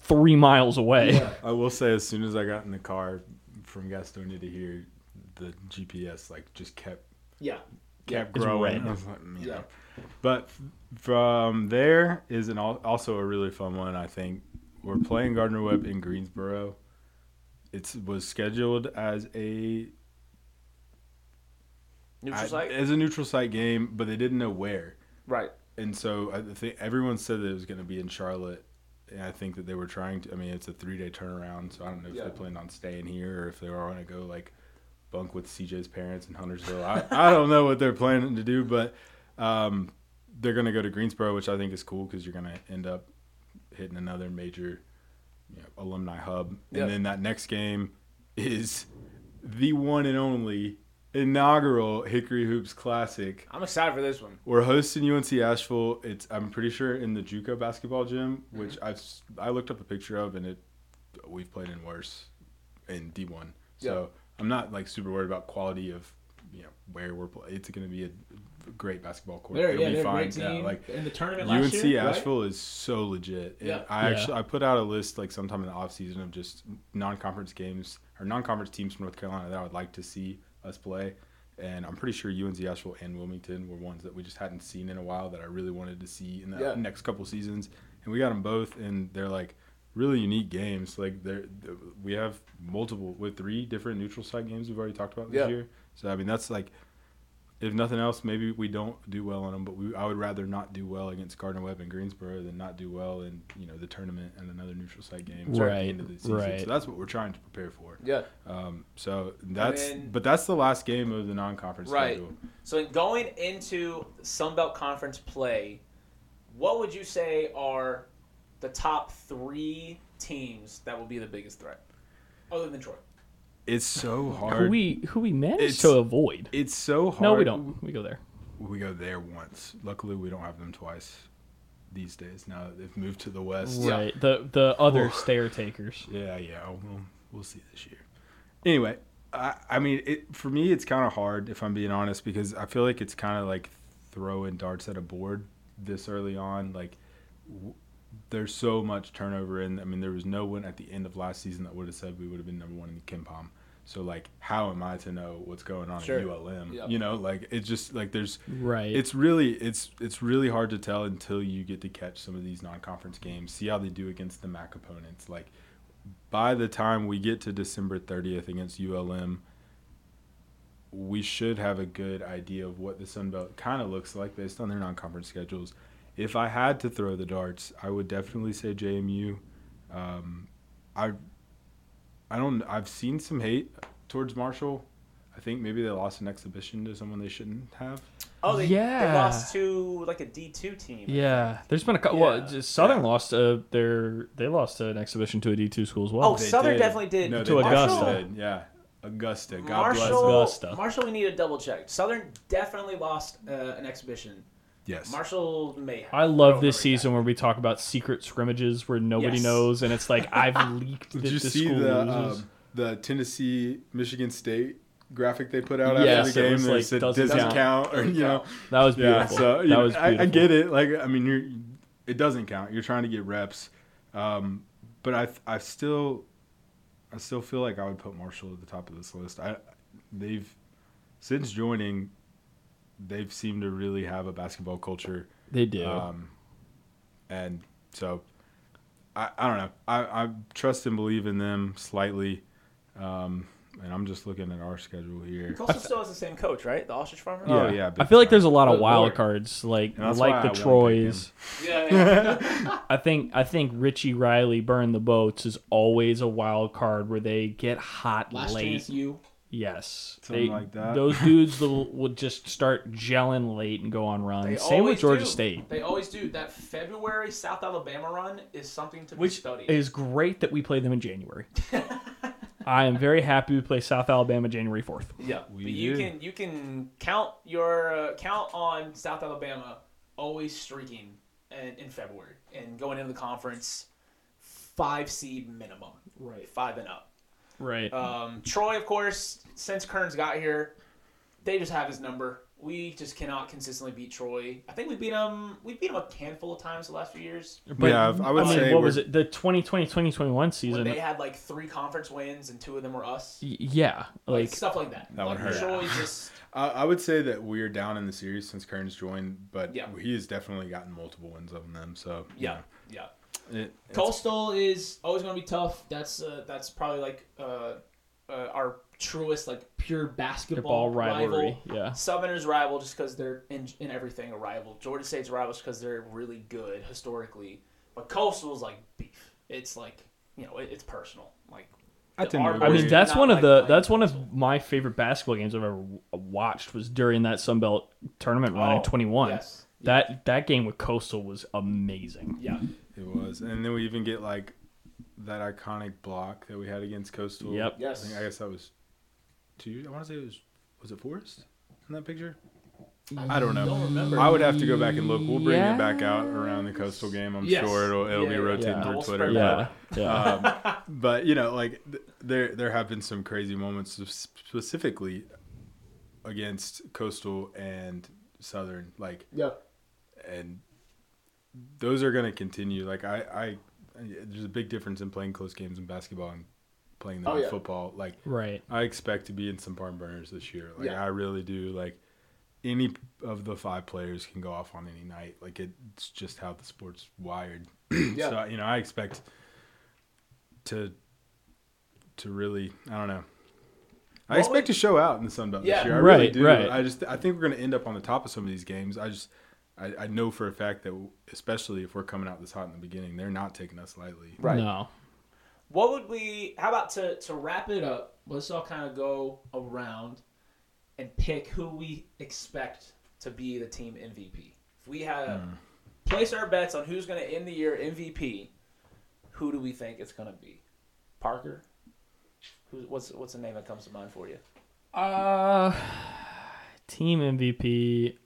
three miles away. I will say as soon as I got in the car from Gastonia to here, the GPS like just kept Yeah. kept It's growing. red. I was like, Yeah. know. But from there is an al- also a really fun one. I think we're playing Gardner Webb in Greensboro. It was scheduled as a Neutral I- site. as a neutral site game, but they didn't know where. right. And so I think everyone said that it was going to be in Charlotte. And I think that they were trying to. I mean, it's a three day turnaround, so I don't know if Yeah. they planned on staying here or if they were going to go like bunk with CJ's parents in Huntersville. I, I don't know what they're planning to do, but um, they're going to go to Greensboro, which I think is cool because you're going to end up hitting another major you know, alumni hub. Yeah. And then that next game is the one and only inaugural Hickory Hoops Classic. I'm excited for this one. We're hosting UNC Asheville. It's I'm pretty sure in the JUCO basketball gym, which Mm-hmm. I've s- I looked up a picture of, and it we've played in worse in D1. So I'm not like super worried about quality of you know where we're playing. It's going to be a great basketball court. They're, It'll yeah, be they're a fine. great team. Yeah, like in the tournament UNC last year, right? Asheville is so legit. And Yeah. I Yeah. actually I put out a list like sometime in the off season of just non-conference games or non-conference teams from North Carolina that I would like to see us play. And I'm pretty sure UNC Asheville and Wilmington were ones that we just hadn't seen in a while that I really wanted to see in the Yeah. next couple seasons. And we got them both, and they're like really unique games. Like they're we have multiple with three different neutral site games we've already talked about this Yeah. year. So I mean that's like if nothing else, maybe we don't do well on them, but we, I would rather not do well against Gardner Webb and Greensboro than not do well in you know the tournament and another neutral site game at Right, the end of the season. right. So that's what we're trying to prepare for. Yeah. Um, so that's then- but that's the last game of the non-conference Right. schedule. So going into Sun Belt Conference play, what would you say are the top three teams that will be the biggest threat, other than Troy? It's so Who hard. we who we managed It's- to avoid. it's so hard. No, we don't. We go there. We go there once. Luckily, we don't have them twice these days. Now that they've moved to the west. Yeah. Right. The the other stair takers. Yeah, yeah. We'll, we'll see this year. Anyway, I, I mean, it, for me, it's kind of hard if I'm being honest because I feel like it's kind of like throwing darts at a board this early on. Like, w- there's so much turnover in. I mean, there was no one at the end of last season that would have said we would have been number one in the KenPom. So like, how am I to know what's going on Sure. at ULM? Yep. You know, like it's just like there's Right. it's really it's it's really hard to tell until you get to catch some of these non-conference games see how they do against the mac opponents like by the time we get to december 30th against ulm we should have a good idea of what the sun belt kind of looks like based on their non-conference schedules if i had to throw the darts i would definitely say jmu um, i i don't i've seen some hate towards marshall i think maybe they lost an exhibition to someone they shouldn't have Oh, they, Yeah. they lost to like a D two team. yeah, there's been a couple. Yeah. just Southern Yeah. lost uh, their they lost an exhibition to a D two school as well. Oh, They Southern did. definitely did. No, To they Augusta. definitely did. Yeah, Augusta. God bless. Marshall, Augusta. Marshall, we need to double check. Southern definitely lost uh, an exhibition. Yes. Marshall may. Have. I love this season where we talk about secret scrimmages where nobody Yes. knows, and it's like *laughs* I've leaked Did that you the see school the loses. um, the Tennessee Michigan State graphic they put out Yes, after it the game? was that like, said doesn't doesn't, count. count, or you know, that was yeah. beautiful. So you that know, was I, beautiful. I get it. Like I mean, you're it doesn't count. You're trying to get reps, um, but I I still I still feel like I would put Marshall at the top of this list. I they've since joining, they've seemed to really have a basketball culture. They do. Um, and so I, I don't know. I, I trust and believe in them slightly. Um, and I'm just looking at our schedule here. Coastal still has the same coach, right? The ostrich farmer. Oh, yeah, I big feel like there's a lot of wild cards, like And that's why like the I Troys. Yeah. yeah. *laughs* I think I think Richie Riley burn the boats is always a wild card where they get hot Last late. chance you. Yes, Something They- like that. Those *laughs* dudes will, will just start gelling late and go on runs. They Same with Georgia do. State. They always do. That February South Alabama run is something to be Which studied. is great that we play them in January. *laughs* I am very happy we play South Alabama January fourth. Yeah, We but you do. can you can count your uh, count on South Alabama always streaking in, in February and going into the conference five seed minimum, Right. five and up. Right. Um, Troy, of course, since Kerns got here, they just have his number. We just cannot consistently beat Troy. I think we beat them. We beat them a handful of times the last few years. But Yeah, I would mean, say what was it? The 2020 2021 When season. they had like three conference wins and two of them were us. y- yeah, Like, like stuff like that. That would hurt. Troy just *laughs* I, I would say that we're down in the series since Kerns joined, but Yeah. he has definitely gotten multiple wins on them. So you yeah yeah. It, Coastal is always going to be tough. That's uh, that's probably like uh, uh, our truest like pure basketball rivalry. rival. Yeah. Southerners rival just because they're in, in everything a rival. Georgia State's rival just because they're really good historically. But Coastal is like beef. It's like you know it, it's personal. Like I tend to our- I mean, that's one of like the playing that's one of my favorite basketball games I've ever watched was during that Sun Belt tournament run in Oh, 21. yes. That that game with Coastal was amazing. yeah It was, and then we even get like that iconic block that we had against Coastal. Yep. I, Yes. think, I guess that was two. years- I want to say it was was it Forrest in that picture? I don't know. don't remember. I would have to go back and look. We'll bring it back out around the Coastal game. I'm Yes. sure it'll it'll Yeah, be yeah. rotating Yeah. through We'll Twitter. spread but- Yeah. Yeah. um, but you know, like th- there there have been some crazy moments specifically against Coastal and Southern, like, yeah and those are going to continue. Like I, I, there's a big difference in playing close games in basketball and playing them Oh, in yeah. football. Like right. I expect to be in some barn burners this year. Like Yeah. I really do. Like any of the five players can go off on any night. Like it's just how the sport's wired. *clears throat* Yeah. So you know, I expect to to really. I don't know. I What expect would- to show out in the Sun Belt Yeah. this year. I really Right, do. right. I just I think we're going to end up on the top of some of these games. I just I, I know for a fact that especially if we're coming out this hot in the beginning, they're not taking us lightly. Right. No. What would we? How about to to wrap it up? Let's all kind of go around and pick who we expect to be the team MVP. If we had to place our bets on who's going to end the year MVP, who do we think it's going to be? Parker. Who, what's what's the name that comes to mind for you? Uh, *sighs* team MVP.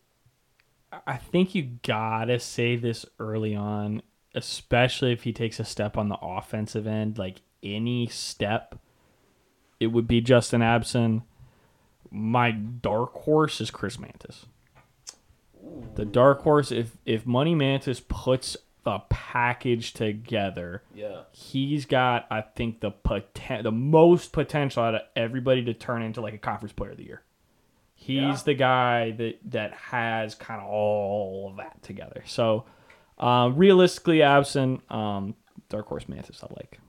I think you gotta say this early on, especially if he takes a step on the offensive end. Like any step, it would be Justin Abson. My dark horse is Chris Mantis. The dark horse, if if Money Mantis puts the package together, Yeah. he's got I think the poten- the most potential out of everybody to turn into like a conference player of the year. He's Yeah. the guy that that has kind of all of that together. So um, realistically, Abson um, Dark Horse Mantis, I like.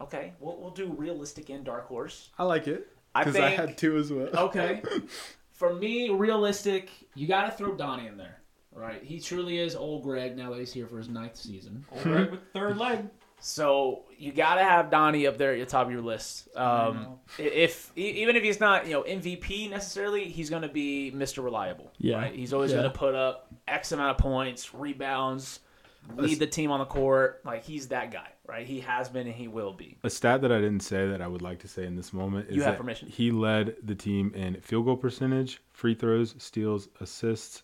Okay. We'll, we'll do realistic and dark horse. I like it I because I, think- had two as well. Okay. *laughs* For me, realistic, you got to throw Donnie in there. Right. He truly is old Greg now that he's here for his ninth season. Right with third leg. So you got to have Donnie up there at the top of your list. Um, if e- even if he's not, you know, MVP necessarily, he's going to be Mr. Reliable. Yeah. Right? He's always Yeah. going to put up X amount of points, rebounds, lead the team on the court. Like he's that guy, right? He has been and he will be. A stat that I didn't say that I would like to say in this moment is You have that permission. he led the team in field goal percentage, free throws, steals, assists,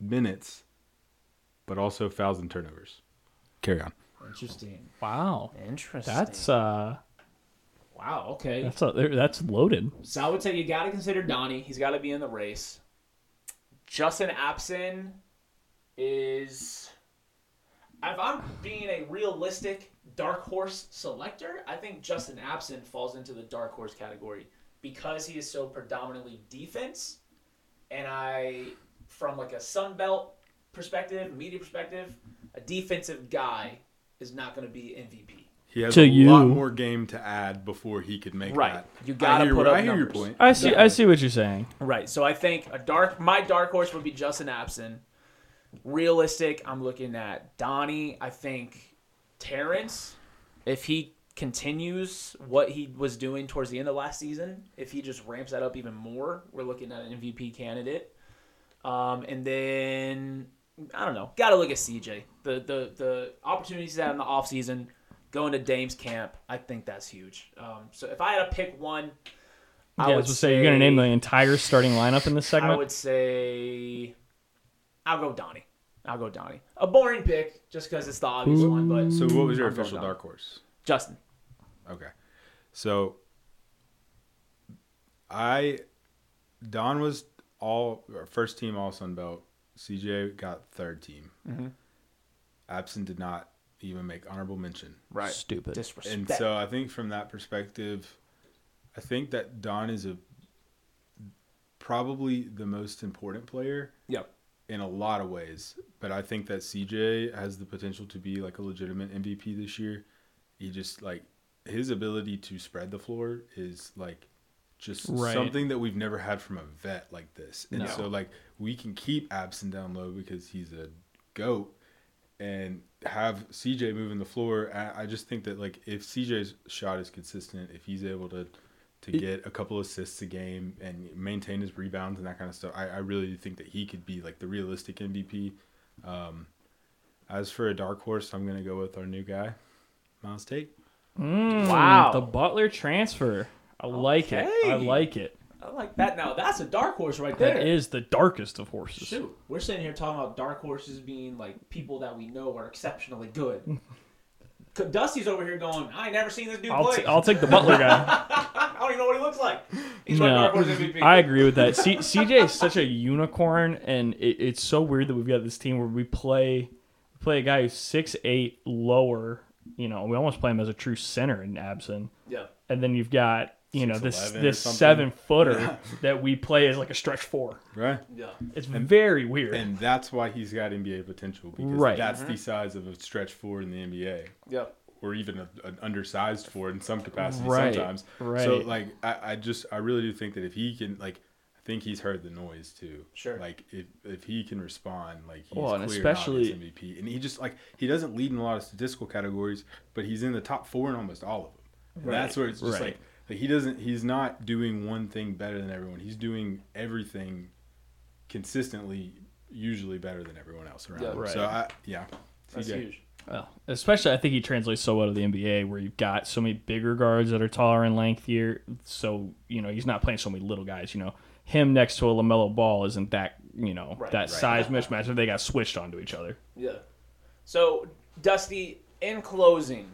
minutes, but also fouls and turnovers. Carry on. Interesting. Wow, Interesting. that's uh, wow. Okay. that's a, that's loaded. So I would say you got to consider Donnie. He's got to be in the race. Justin Abson is. If I'm being a realistic dark horse selector, I think Justin Abson falls into the dark horse category because he is so predominantly defense. And I, from like a Sun Belt perspective, media perspective, a defensive guy is not going to be MVP. He has To a you- lot more game to add before he could make Right. that. You gotta I hear, put up I hear your point. I see. I see what you're saying. Right. So I think a dark my dark horse would be Justin Abson. Realistic, I'm looking at Donnie. I think Terrence, if he continues what he was doing towards the end of last season, if he just ramps that up even more, we're looking at an MVP candidate. Um, and then I don't know. Got to look at CJ. The the the opportunities he had in the offseason, going to Dame's camp. I think that's huge. Um, so if I had to pick one, Yeah, I I would was gonna say you're gonna name the entire starting lineup in this segment. I would say I'll go Donnie. I'll go Donnie. A boring pick, just because it's the obvious one, but So what was your I'm official dark horse? Justin. Okay. So I Don was all or first team all Sun Belt. CJ got third team. Mhm. Abson did not even make honorable mention. Right. Stupid. Disrespect. And so I think from that perspective, I think that Don is a probably the most important player yep. in a lot of ways. But I think that CJ has the potential to be like a legitimate MVP this year. He just like his ability to spread the floor is like just Right. something that we've never had from a vet like this. And No. so like we can keep Abson down low because he's a goat and have CJ moving the floor. I, I just think that like if CJ's shot is consistent, if he's able to to get a couple assists a game and maintain his rebounds and that kind of stuff, I, I really think that he could be like the realistic MVP. Um, as for a dark horse, I'm gonna go with our new guy, Myles Tate. Mm, Wow. the Butler transfer. I like it. I like it. I like that. Now that's a dark horse right there. That is the darkest of horses. Shoot, we're sitting here talking about dark horses being like people that we know are exceptionally good. *laughs* Dusty's over here going, I ain't never seen this dude I'll, play. t- I'll take the Butler guy. *laughs* I don't even know what he looks like. He's my No, dark horse MVP. I agree with that. C- CJ is such a unicorn, and it, it's so weird that we've got this team where we play we play a guy who's six eight lower. You know, we almost play him as a true center in Abson, Yeah. and then you've got you know this this seven footer *laughs* that we play as like a stretch four. Right. Yeah. It's very weird. And that's why he's got NBA potential because Right. that's the mm-hmm. size of a stretch four in the NBA. Yeah. or even a, an undersized for in some capacity Right, sometimes. right. So like I, I just I really do think that if he can like I think he's heard the noise too. Sure. Like if if he can respond, like he's Well, and clear especially- especially MVP, and he just like he doesn't lead in a lot of statistical categories, but he's in the top four in almost all of them. And Right, that's where it's just right. like like he doesn't he's not doing one thing better than everyone. He's doing everything consistently, usually better than everyone else around. Yeah, him. right. So I yeah. That's CJ. huge. Well, especially I think he translates so well to the NBA where you've got so many bigger guards that are taller and lengthier. So, you know, he's not playing so many little guys, you know. Him next to a LaMelo ball isn't that, you know, Right, that right. size mismatch if they got switched onto each other. Yeah. So, Dusty, in closing,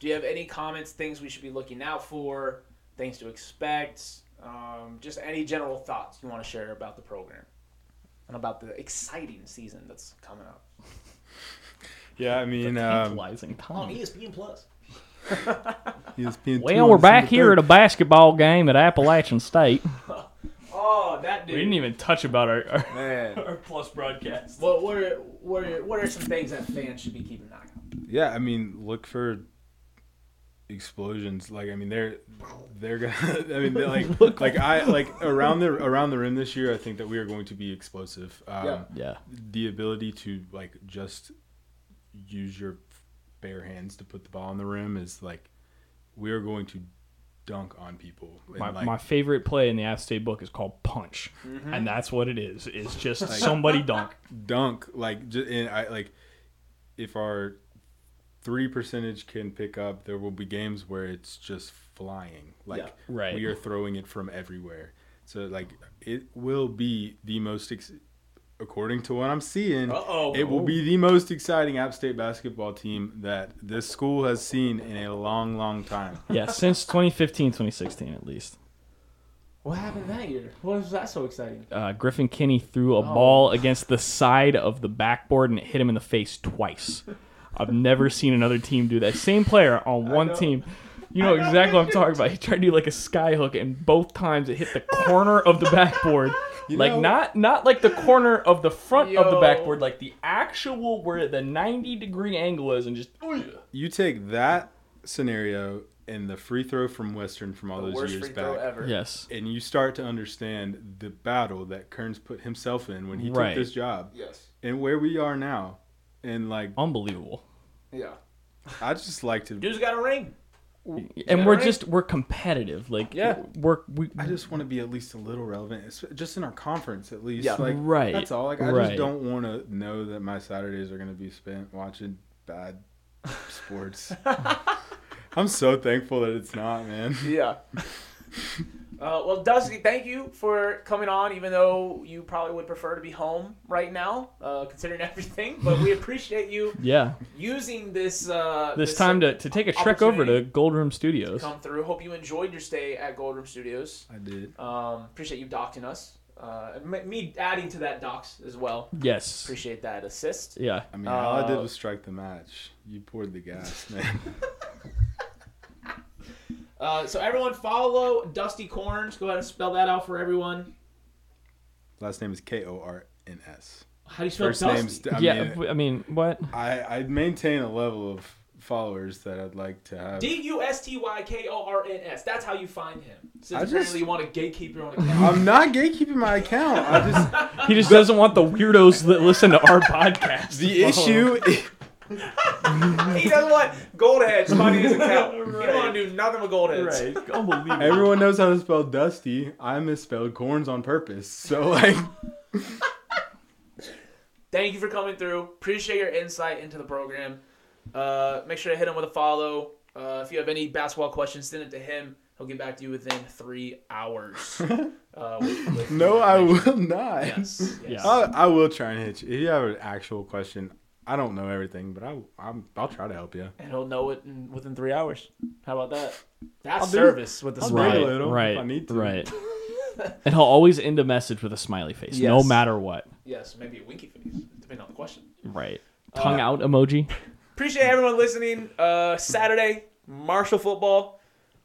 do you have any comments, things we should be looking out for, things to expect, um, just any general thoughts you want to share about the program and about the exciting season that's coming up? *laughs* Yeah, I mean, um, Tantalizing On time. ESPN Plus. *laughs* ESPN Well, we're back here at a basketball game at Appalachian State. *laughs* Oh, that dude. We didn't even touch about our our, Man. our plus broadcast. What, what, are, what, are, what are some things that fans should be keeping an eye on? Yeah, I mean, look for explosions. Like, I mean, they're they're gonna. *laughs* I mean, they're *laughs* like like I like around the around the rim this year. I think that we are going to be explosive. Um, Yeah. Yeah. The ability to like just use your bare hands to put the ball on the rim is like we are going to dunk on people. My, like, my favorite play in the App State book is called Punch, and that's what it is. It's just somebody dunk. *laughs* dunk like just and I like if our three percentage can pick up, there will be games where it's just flying. Like Yeah. Right. we are throwing it from everywhere. So like it will be the most ex- according to what I'm seeing, Uh-oh. it will be the most exciting App State basketball team that this school has seen in a long, long time. *laughs* Yeah, since 2015, 2016 at least. What happened that year? What was that so exciting? Uh, Griffin Kinney threw a Oh. ball against the side of the backboard and it hit him in the face twice. *laughs* I've never seen another team do that. Same player on one team. You know exactly what I'm talking about. He tried to do like a sky hook, and both times it hit the corner of the backboard. *laughs* like know- not not like the corner of the front of the backboard, like the actual where the 90 degree angle is, and just oh, You take that scenario and the free throw from Western from all The those worst years free back. throw ever. yes, and you start to understand the battle that Kerns put himself in when he Right. took this job Yes. and where we are now. And like, unbelievable. Yeah. I just like to, Dude's got a ring. And we're right? just we're competitive. Like Yeah. we're we I just want to be at least a little relevant, it's just in our conference at least. Yeah. Like, Right, That's all. Like, I right. just don't want to know that my Saturdays are going to be spent watching bad sports. *laughs* I'm so thankful that it's not, man. Yeah. *laughs* Uh, well, Dusty, thank you for coming on, even though you probably would prefer to be home right now, uh, considering *laughs* everything. But we appreciate you yeah. using this uh, This time to, to take a trek over to. Gold Room Studios. come through. Hope you enjoyed your stay at Gold Room Studios. I did. Um, appreciate you docking us. Uh, me- me adding to that docs as well. Yes. Appreciate that assist. Yeah. I mean, all I did Uh, was strike the match. You poured the gas, man. *laughs* Uh, so everyone follow Dusty Korns. Go ahead and spell that out for everyone. Last name is K O R N S. How do you spell First Dusty? name's. I yeah. mean, w- I mean, what? I, I maintain a level of followers that I'd like to have. D U S T Y K O R N S. That's how you find him. Since I just- you want to gatekeep your own account. I'm not gatekeeping my account. I just *laughs* He just doesn't want the weirdos that listen to our podcast. the issue. *laughs* *laughs* he doesn't want Goldheads finding his account. He don't want to do nothing with gold Goldheads. Right. Unbelievable. Everyone knows how to spell Dusty. I misspelled Korns on purpose. So like, *laughs* Thank you for coming through. Appreciate your insight into the program. Uh, make sure to hit him with a follow. Uh, if you have any basketball questions, send it to him. He'll get back to you within three hours. *laughs* Uh, with- with no, I will not. Yes. yes. Yeah. I, I will try and hit you. If you have an actual question, I don't know everything, but I, I'm, I'll try to help you. And he'll know it in, within three hours. How about that? That's I'll do- service with the I'll smile. do right. a little if. I need to. Right. *laughs* and he'll always end a message with a smiley face, no Yes. matter what. Yes, maybe a winky face, depending on the question. Right. Tongue out emoji. Appreciate everyone listening. Uh, Saturday, Marshall football.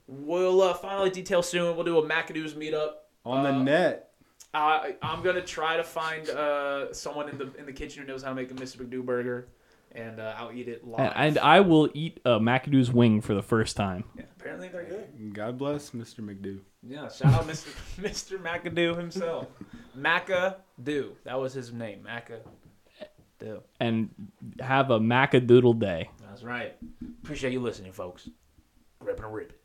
We'll uh, finally detail soon. We'll do a McAdoo's meetup. On the Uh, net. I I'm gonna try to find uh, someone in the in the kitchen who knows how to make a Mr. McDo burger, and uh, I'll eat it live. And, and I will eat a McAdoo's wing for the first time. Yeah, apparently they're good. God bless Mr. McDo. Yeah, shout out Mr. *laughs* Mr. McAdoo himself. McAdoo. That was his name. McAdoo. And have a Macadoodle day. That's right. Appreciate you listening, folks. Ripping a rip.